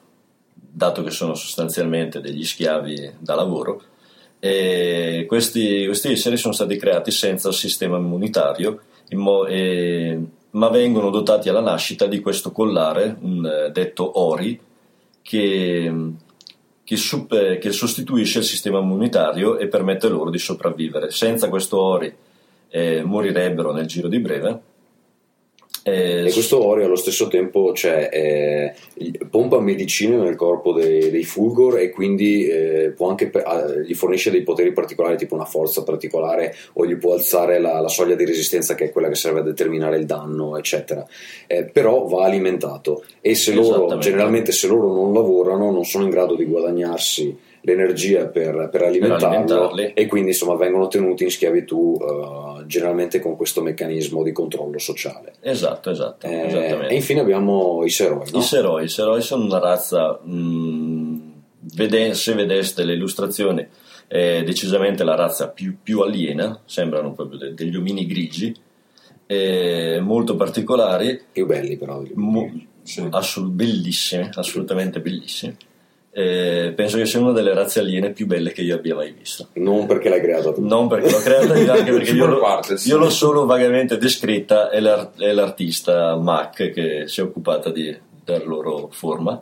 dato che sono sostanzialmente degli schiavi da lavoro, eh, questi, questi esseri sono stati creati senza il sistema immunitario, mo- eh, ma vengono dotati alla nascita di questo collare, un, eh, detto Ori, che, che sup- che sostituisce il sistema immunitario e permette loro di sopravvivere. Senza questo Ori eh, morirebbero nel giro di breve. Eh, E questo Ori allo stesso tempo cioè, eh, pompa medicine nel corpo dei, dei Fulgor e quindi eh, può anche pe- ah, gli fornisce dei poteri particolari, tipo una forza particolare, o gli può alzare la, la soglia di resistenza, che è quella che serve a determinare il danno, eccetera. Eh, però va alimentato e se loro, generalmente, se loro non lavorano, non sono in grado di guadagnarsi l'energia per, per alimentarlo alimentarli. e quindi insomma vengono tenuti in schiavitù eh, generalmente con questo meccanismo di controllo sociale. esatto, esatto, Eh, e infine abbiamo i Seroi, no? I Seroi, i Seroi sono una razza, mh, vede- se vedeste le illustrazioni, è decisamente la razza più, più aliena, sembrano proprio de- degli omini grigi, eh, molto particolari, più belli però. mo- Sì. assolut- bellissimi, assolutamente bellissimi. Eh, penso che sia una delle razze aliene più belle che io abbia mai visto. Non perché l'hai creata tu. Non perché l'ho creata io, anche perché io, l'ho- parte, sì. io l'ho solo vagamente descritta, è, l'ar- è l'artista Mac che si è occupata di dar loro forma.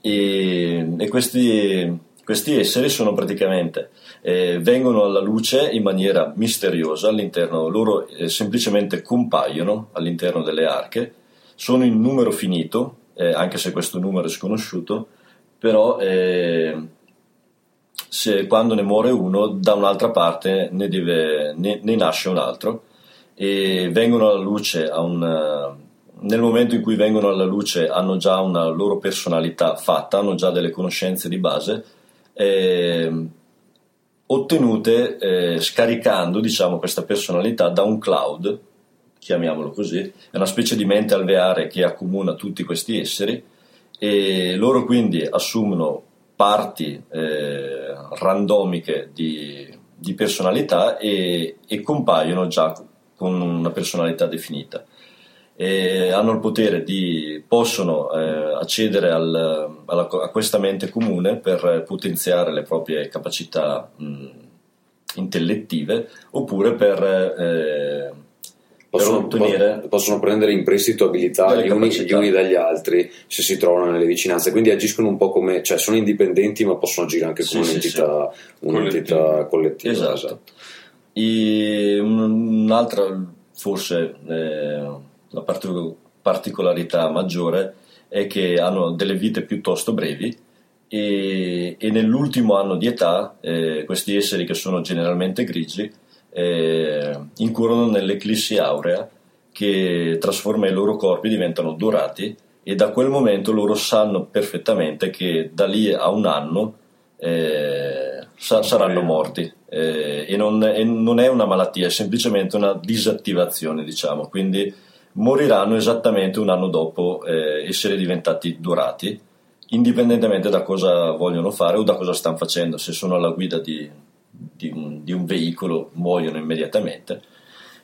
E, e questi, questi esseri sono praticamente eh, vengono alla luce in maniera misteriosa all'interno, loro eh, semplicemente compaiono all'interno delle arche, sono in numero finito, eh, anche se questo numero è sconosciuto, però eh, se quando ne muore uno, da un'altra parte ne, deve- ne- ne nasce un altro. E vengono alla luce un, nel momento in cui vengono alla luce hanno già una loro personalità fatta, hanno già delle conoscenze di base eh, ottenute eh, scaricando diciamo, questa personalità da un cloud, chiamiamolo così, è una specie di mente alveare che accomuna tutti questi esseri e loro quindi assumono parti eh, randomiche di, di personalità e, e compaiono già con una personalità definita. E hanno il potere di possono eh, accedere al- alla- a questa mente comune per potenziare le proprie capacità mh, intellettive oppure per, eh, Possono, ottenere po- possono prendere in prestito abilità gli uni, gli uni dagli altri se si trovano nelle vicinanze, quindi agiscono un po' come, cioè sono indipendenti ma possono agire anche Sì, come sì, un'entità, un'entità collettiva. Esatto. E un- un'altra, forse eh, la partic- particolarità maggiore è che hanno delle vite piuttosto brevi e, e nell'ultimo anno di età eh, questi esseri che sono generalmente grigi eh, incorrono nell'eclissi aurea che trasforma i loro corpi, diventano dorati e da quel momento loro sanno perfettamente che da lì a un anno eh, sa- saranno morti. Eh, e, non, e non è una malattia, è semplicemente una disattivazione, diciamo, quindi moriranno esattamente un anno dopo eh, essere diventati dorati, indipendentemente da cosa vogliono fare o da cosa stanno facendo, se sono alla guida di, di un, di un veicolo muoiono immediatamente.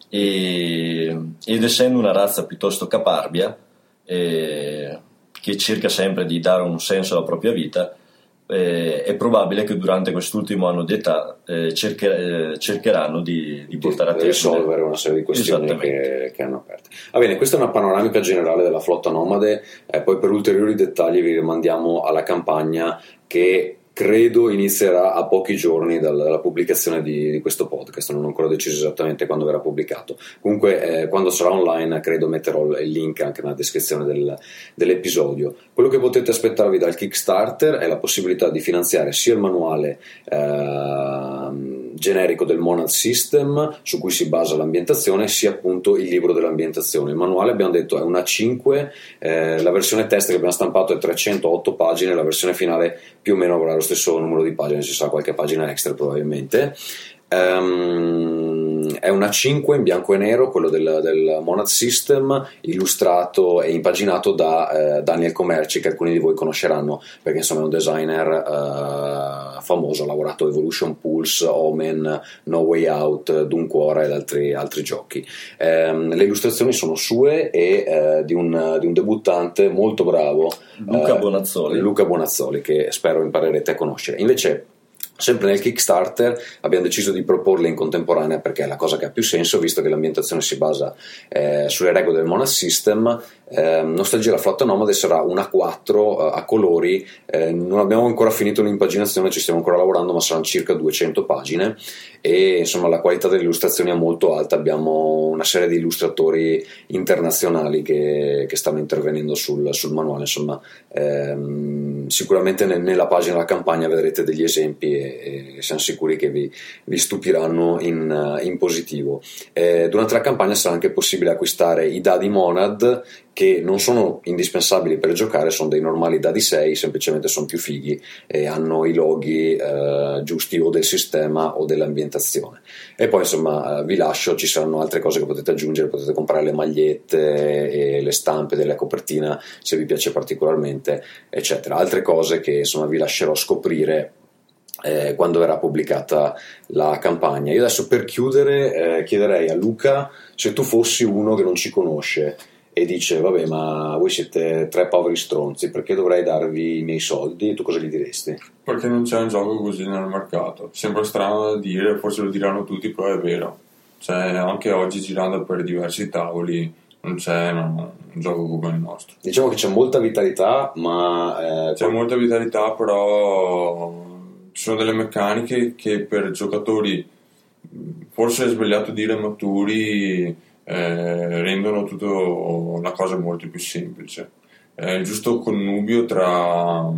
E- ed essendo una razza piuttosto caparbia eh, che cerca sempre di dare un senso alla propria vita eh, è probabile che durante quest'ultimo anno di età eh, cerche- eh, cercheranno di, di portare a termine risolvere una serie di questioni che, che hanno aperte. Va bene, questa è una panoramica generale della flotta nomade, eh, poi per ulteriori dettagli vi rimandiamo alla campagna che credo inizierà a pochi giorni dal- dalla pubblicazione di, di questo podcast, non ho ancora deciso esattamente quando verrà pubblicato. Comunque eh, quando sarà online credo metterò il link anche nella descrizione del- dell'episodio. Quello che potete aspettarvi dal Kickstarter è la possibilità di finanziare sia il manuale ehm, generico del Monad System su cui si basa l'ambientazione, sia appunto il libro dell'ambientazione. Il manuale abbiamo detto è una 5, eh, la versione test che abbiamo stampato è 308 pagine, la versione finale più o meno avrà lo stesso numero di pagine, ci sarà qualche pagina extra probabilmente. Ehm, è una 5 in bianco e nero, quello del, del Monad System, illustrato e impaginato da eh, Daniel Comerci, che alcuni di voi conosceranno perché insomma è un designer eh, famoso, ha lavorato a Evolution Pulse, Omen, No Way Out, Dunquora ed altri, altri giochi. Ehm, le illustrazioni sono sue e eh, di, un, di un debuttante molto bravo, Luca eh, Bonazzoli. Luca Bonazzoli, che spero imparerete a conoscere. Invece, sempre nel Kickstarter, abbiamo deciso di proporle in contemporanea perché è la cosa che ha più senso, visto che l'ambientazione si basa eh, sulle regole del Monad System. Eh, Nostalgia la flotta nomade sarà una 4 eh, a colori. Eh, non abbiamo ancora finito l'impaginazione, ci stiamo ancora lavorando, ma saranno circa 200 pagine. E insomma, la qualità delle illustrazioni è molto alta. Abbiamo una serie di illustratori internazionali che, che stanno intervenendo sul, sul manuale. Insomma, ehm, sicuramente nel- nella pagina della campagna vedrete degli esempi e, e siamo sicuri che vi, vi stupiranno in, eh, in positivo. Eh, durante la campagna sarà anche possibile acquistare i dadi Monad che non sono indispensabili per giocare, sono dei normali dadi 6, semplicemente sono più fighi e hanno i loghi eh, giusti o del sistema o dell'ambientazione. E poi insomma eh, vi lascio, ci saranno altre cose che potete aggiungere, potete comprare le magliette e le stampe della copertina se vi piace particolarmente, eccetera. Altre cose che insomma vi lascerò scoprire eh, quando verrà pubblicata la campagna. Io adesso per chiudere eh, chiederei a Luca se tu fossi uno che non ci conosce e dice vabbè ma voi siete tre poveri stronzi perché dovrei darvi i miei soldi tu cosa gli diresti? Perché non c'è un gioco così nel mercato. Sembra strano da dire, forse lo diranno tutti, però è vero. Cioè, anche oggi girando per diversi tavoli non c'è no, un gioco come il nostro. Diciamo che c'è molta vitalità ma... eh, C'è molta vitalità, però ci sono delle meccaniche che per giocatori, forse è sbagliato dire maturi, eh, rendono tutto la cosa molto più semplice. È il giusto connubio tra eh,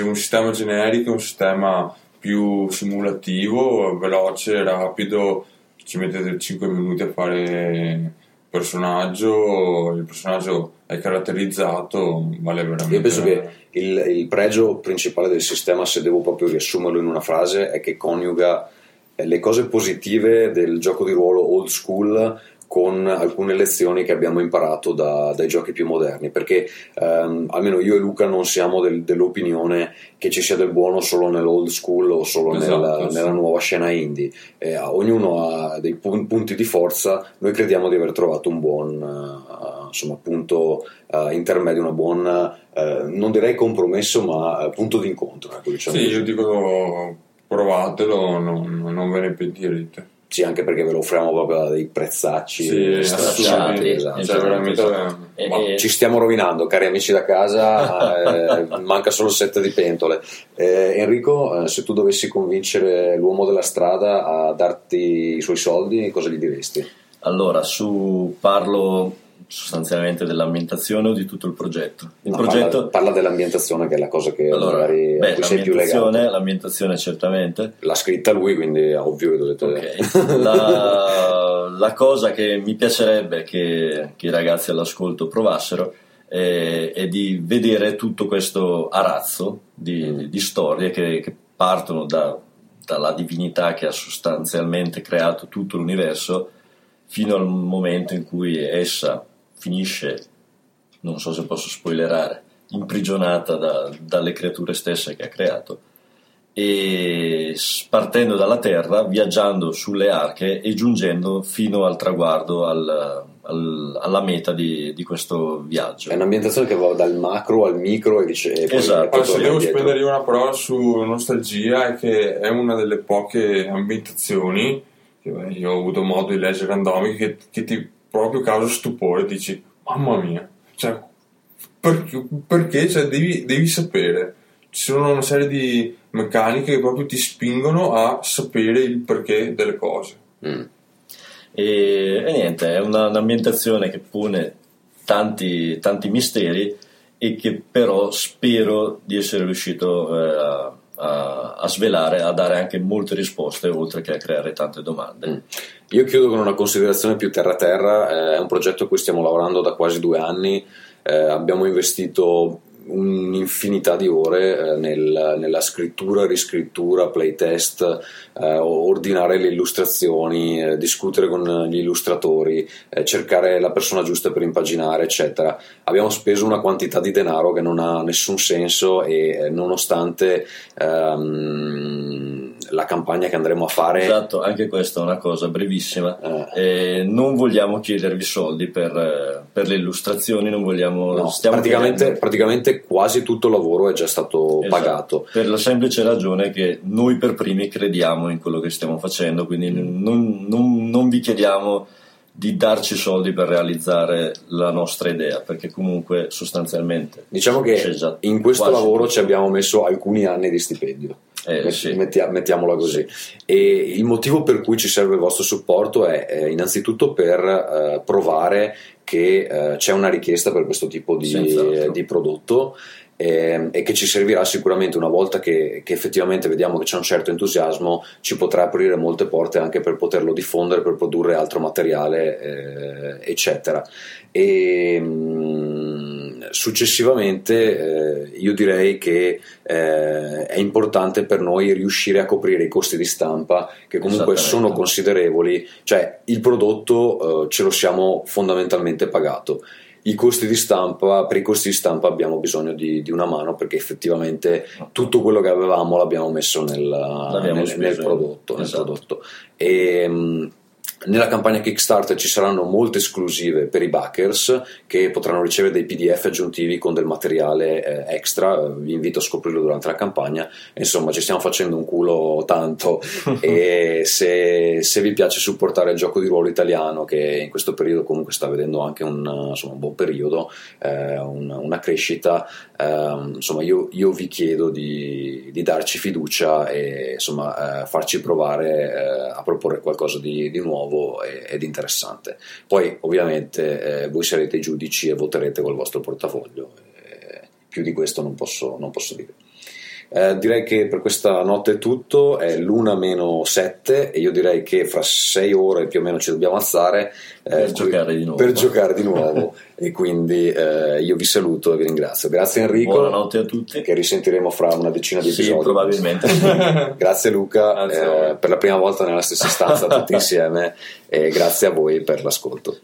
un sistema generico e un sistema più simulativo, veloce, rapido, ci mettete 5 minuti a fare personaggio, il personaggio è caratterizzato, vale veramente. Io penso che il, il pregio principale del sistema, se devo proprio riassumerlo in una frase, è che coniuga eh, le cose positive del gioco di ruolo old school con alcune lezioni che abbiamo imparato da- dai giochi più moderni, perché ehm, almeno io e Luca non siamo del- dell'opinione che ci sia del buono solo nell'old school o solo Esatto, nella, sì. nella nuova scena indie. Eh, ognuno ha dei pu- punti di forza, noi crediamo di aver trovato un buon eh, insomma, punto eh, intermedio, una buona, eh, non direi compromesso, ma eh, punto d'incontro. Ecco, diciamo Sì, così. io dico provatelo, non, non ve ne pentirete. Sì, anche perché ve lo offriamo proprio a dei prezzacci Sì, stracciati. esatto. Cioè, veramente, E- ma- e- Ci stiamo rovinando, cari amici da casa, eh, manca solo sette di pentole. Eh, Enrico, eh, se tu dovessi convincere l'uomo della strada a darti i suoi soldi, cosa gli diresti? Allora, su parlo sostanzialmente dell'ambientazione o di tutto il progetto? Il No, progetto parla, parla dell'ambientazione che è la cosa che allora, magari beh, sei più l'ambientazione, legato. l'ambientazione certamente. L'ha scritta lui, quindi è ovvio che dovete... Ok. La, la cosa che mi piacerebbe che, che i ragazzi all'ascolto provassero è, è di vedere tutto questo arazzo di, di storie che, che partono da- dalla divinità che ha sostanzialmente creato tutto l'universo fino al momento in cui essa finisce, non so se posso spoilerare, imprigionata da- dalle creature stesse che ha creato e partendo dalla Terra, viaggiando sulle arche e giungendo fino al traguardo, al- al- alla meta di, di questo viaggio. È un'ambientazione che va dal macro al micro e dice... e poi- Esatto. e poi se devo indietro. spendere io una parola su nostalgia è che è una delle poche ambientazioni che beh, io ho avuto modo di leggere randomiche che, che ti proprio causa stupore dici mamma mia cioè, perché, perché? Cioè, devi, devi sapere ci sono una serie di meccaniche che proprio ti spingono a sapere il perché delle cose Mm. E, e niente, è una- un'ambientazione che pone tanti, tanti misteri e che però spero di essere riuscito eh, a, a- a svelare, a dare anche molte risposte oltre che a creare tante domande. Mm. Io chiudo con una considerazione più terra-terra, eh, è un progetto a cui stiamo lavorando da quasi due anni, eh, abbiamo investito un'infinità di ore eh, nel- nella scrittura, riscrittura, playtest, eh, ordinare le illustrazioni, eh, discutere con gli illustratori, eh, cercare la persona giusta per impaginare, eccetera. Abbiamo speso una quantità di denaro che non ha nessun senso e eh, nonostante ehm, la campagna che andremo a fare... Esatto, anche questa è una cosa brevissima. Eh, non vogliamo chiedervi soldi per, per le illustrazioni, non vogliamo. No, stiamo praticamente, praticamente quasi tutto il lavoro è già stato Esatto, pagato. Per la semplice ragione che noi per primi crediamo in quello che stiamo facendo, quindi non, non- non vi chiediamo di darci soldi per realizzare la nostra idea, perché comunque sostanzialmente Diciamo che in questo lavoro tutto. ci abbiamo messo alcuni anni di stipendio. Eh, sì. mettia- mettiamola così. E il motivo per cui ci serve il vostro supporto è eh, innanzitutto per eh, provare che eh, c'è una richiesta per questo tipo di, di prodotto ehm, e che ci servirà sicuramente una volta che, che effettivamente vediamo che c'è un certo entusiasmo, ci potrà aprire molte porte anche per poterlo diffondere, per produrre altro materiale, eh, eccetera. E mm, successivamente eh, io direi che eh, è importante per noi riuscire a coprire i costi di stampa che comunque sono considerevoli, cioè il prodotto eh, ce lo siamo fondamentalmente pagato. I costi di stampa, per i costi di stampa abbiamo bisogno di, di una mano perché effettivamente tutto quello che avevamo l'abbiamo messo nel, L'abbiamo nel- nel prodotto. nel esatto. prodotto. E, mm, Nella campagna Kickstarter ci saranno molte esclusive per i backers che potranno ricevere dei PDF aggiuntivi con del materiale eh, extra. Vi invito a scoprirlo durante la campagna. Insomma, ci stiamo facendo un culo tanto. e se, se, vi piace supportare il gioco di ruolo italiano, che in questo periodo comunque sta vedendo anche un, insomma, un buon periodo, eh, un, una crescita, eh, insomma, io, io, vi chiedo di, di, darci fiducia e insomma, eh, farci provare eh, a proporre qualcosa di, di nuovo nuovo ed interessante. Poi ovviamente eh, voi sarete i giudici e voterete col vostro portafoglio, eh, più di questo non posso, non posso dire. Eh, direi che per questa notte è tutto, è l'una meno 7 e io direi che fra 6 ore più o meno ci dobbiamo alzare eh, per, giocare, di nuovo. per giocare di nuovo. e quindi eh, io vi saluto e vi ringrazio. Grazie Enrico. Buonanotte a tutti. Che risentiremo fra una decina di episodi. Sì, probabilmente. grazie Luca, eh, per la prima volta nella stessa stanza tutti insieme e grazie a voi per l'ascolto.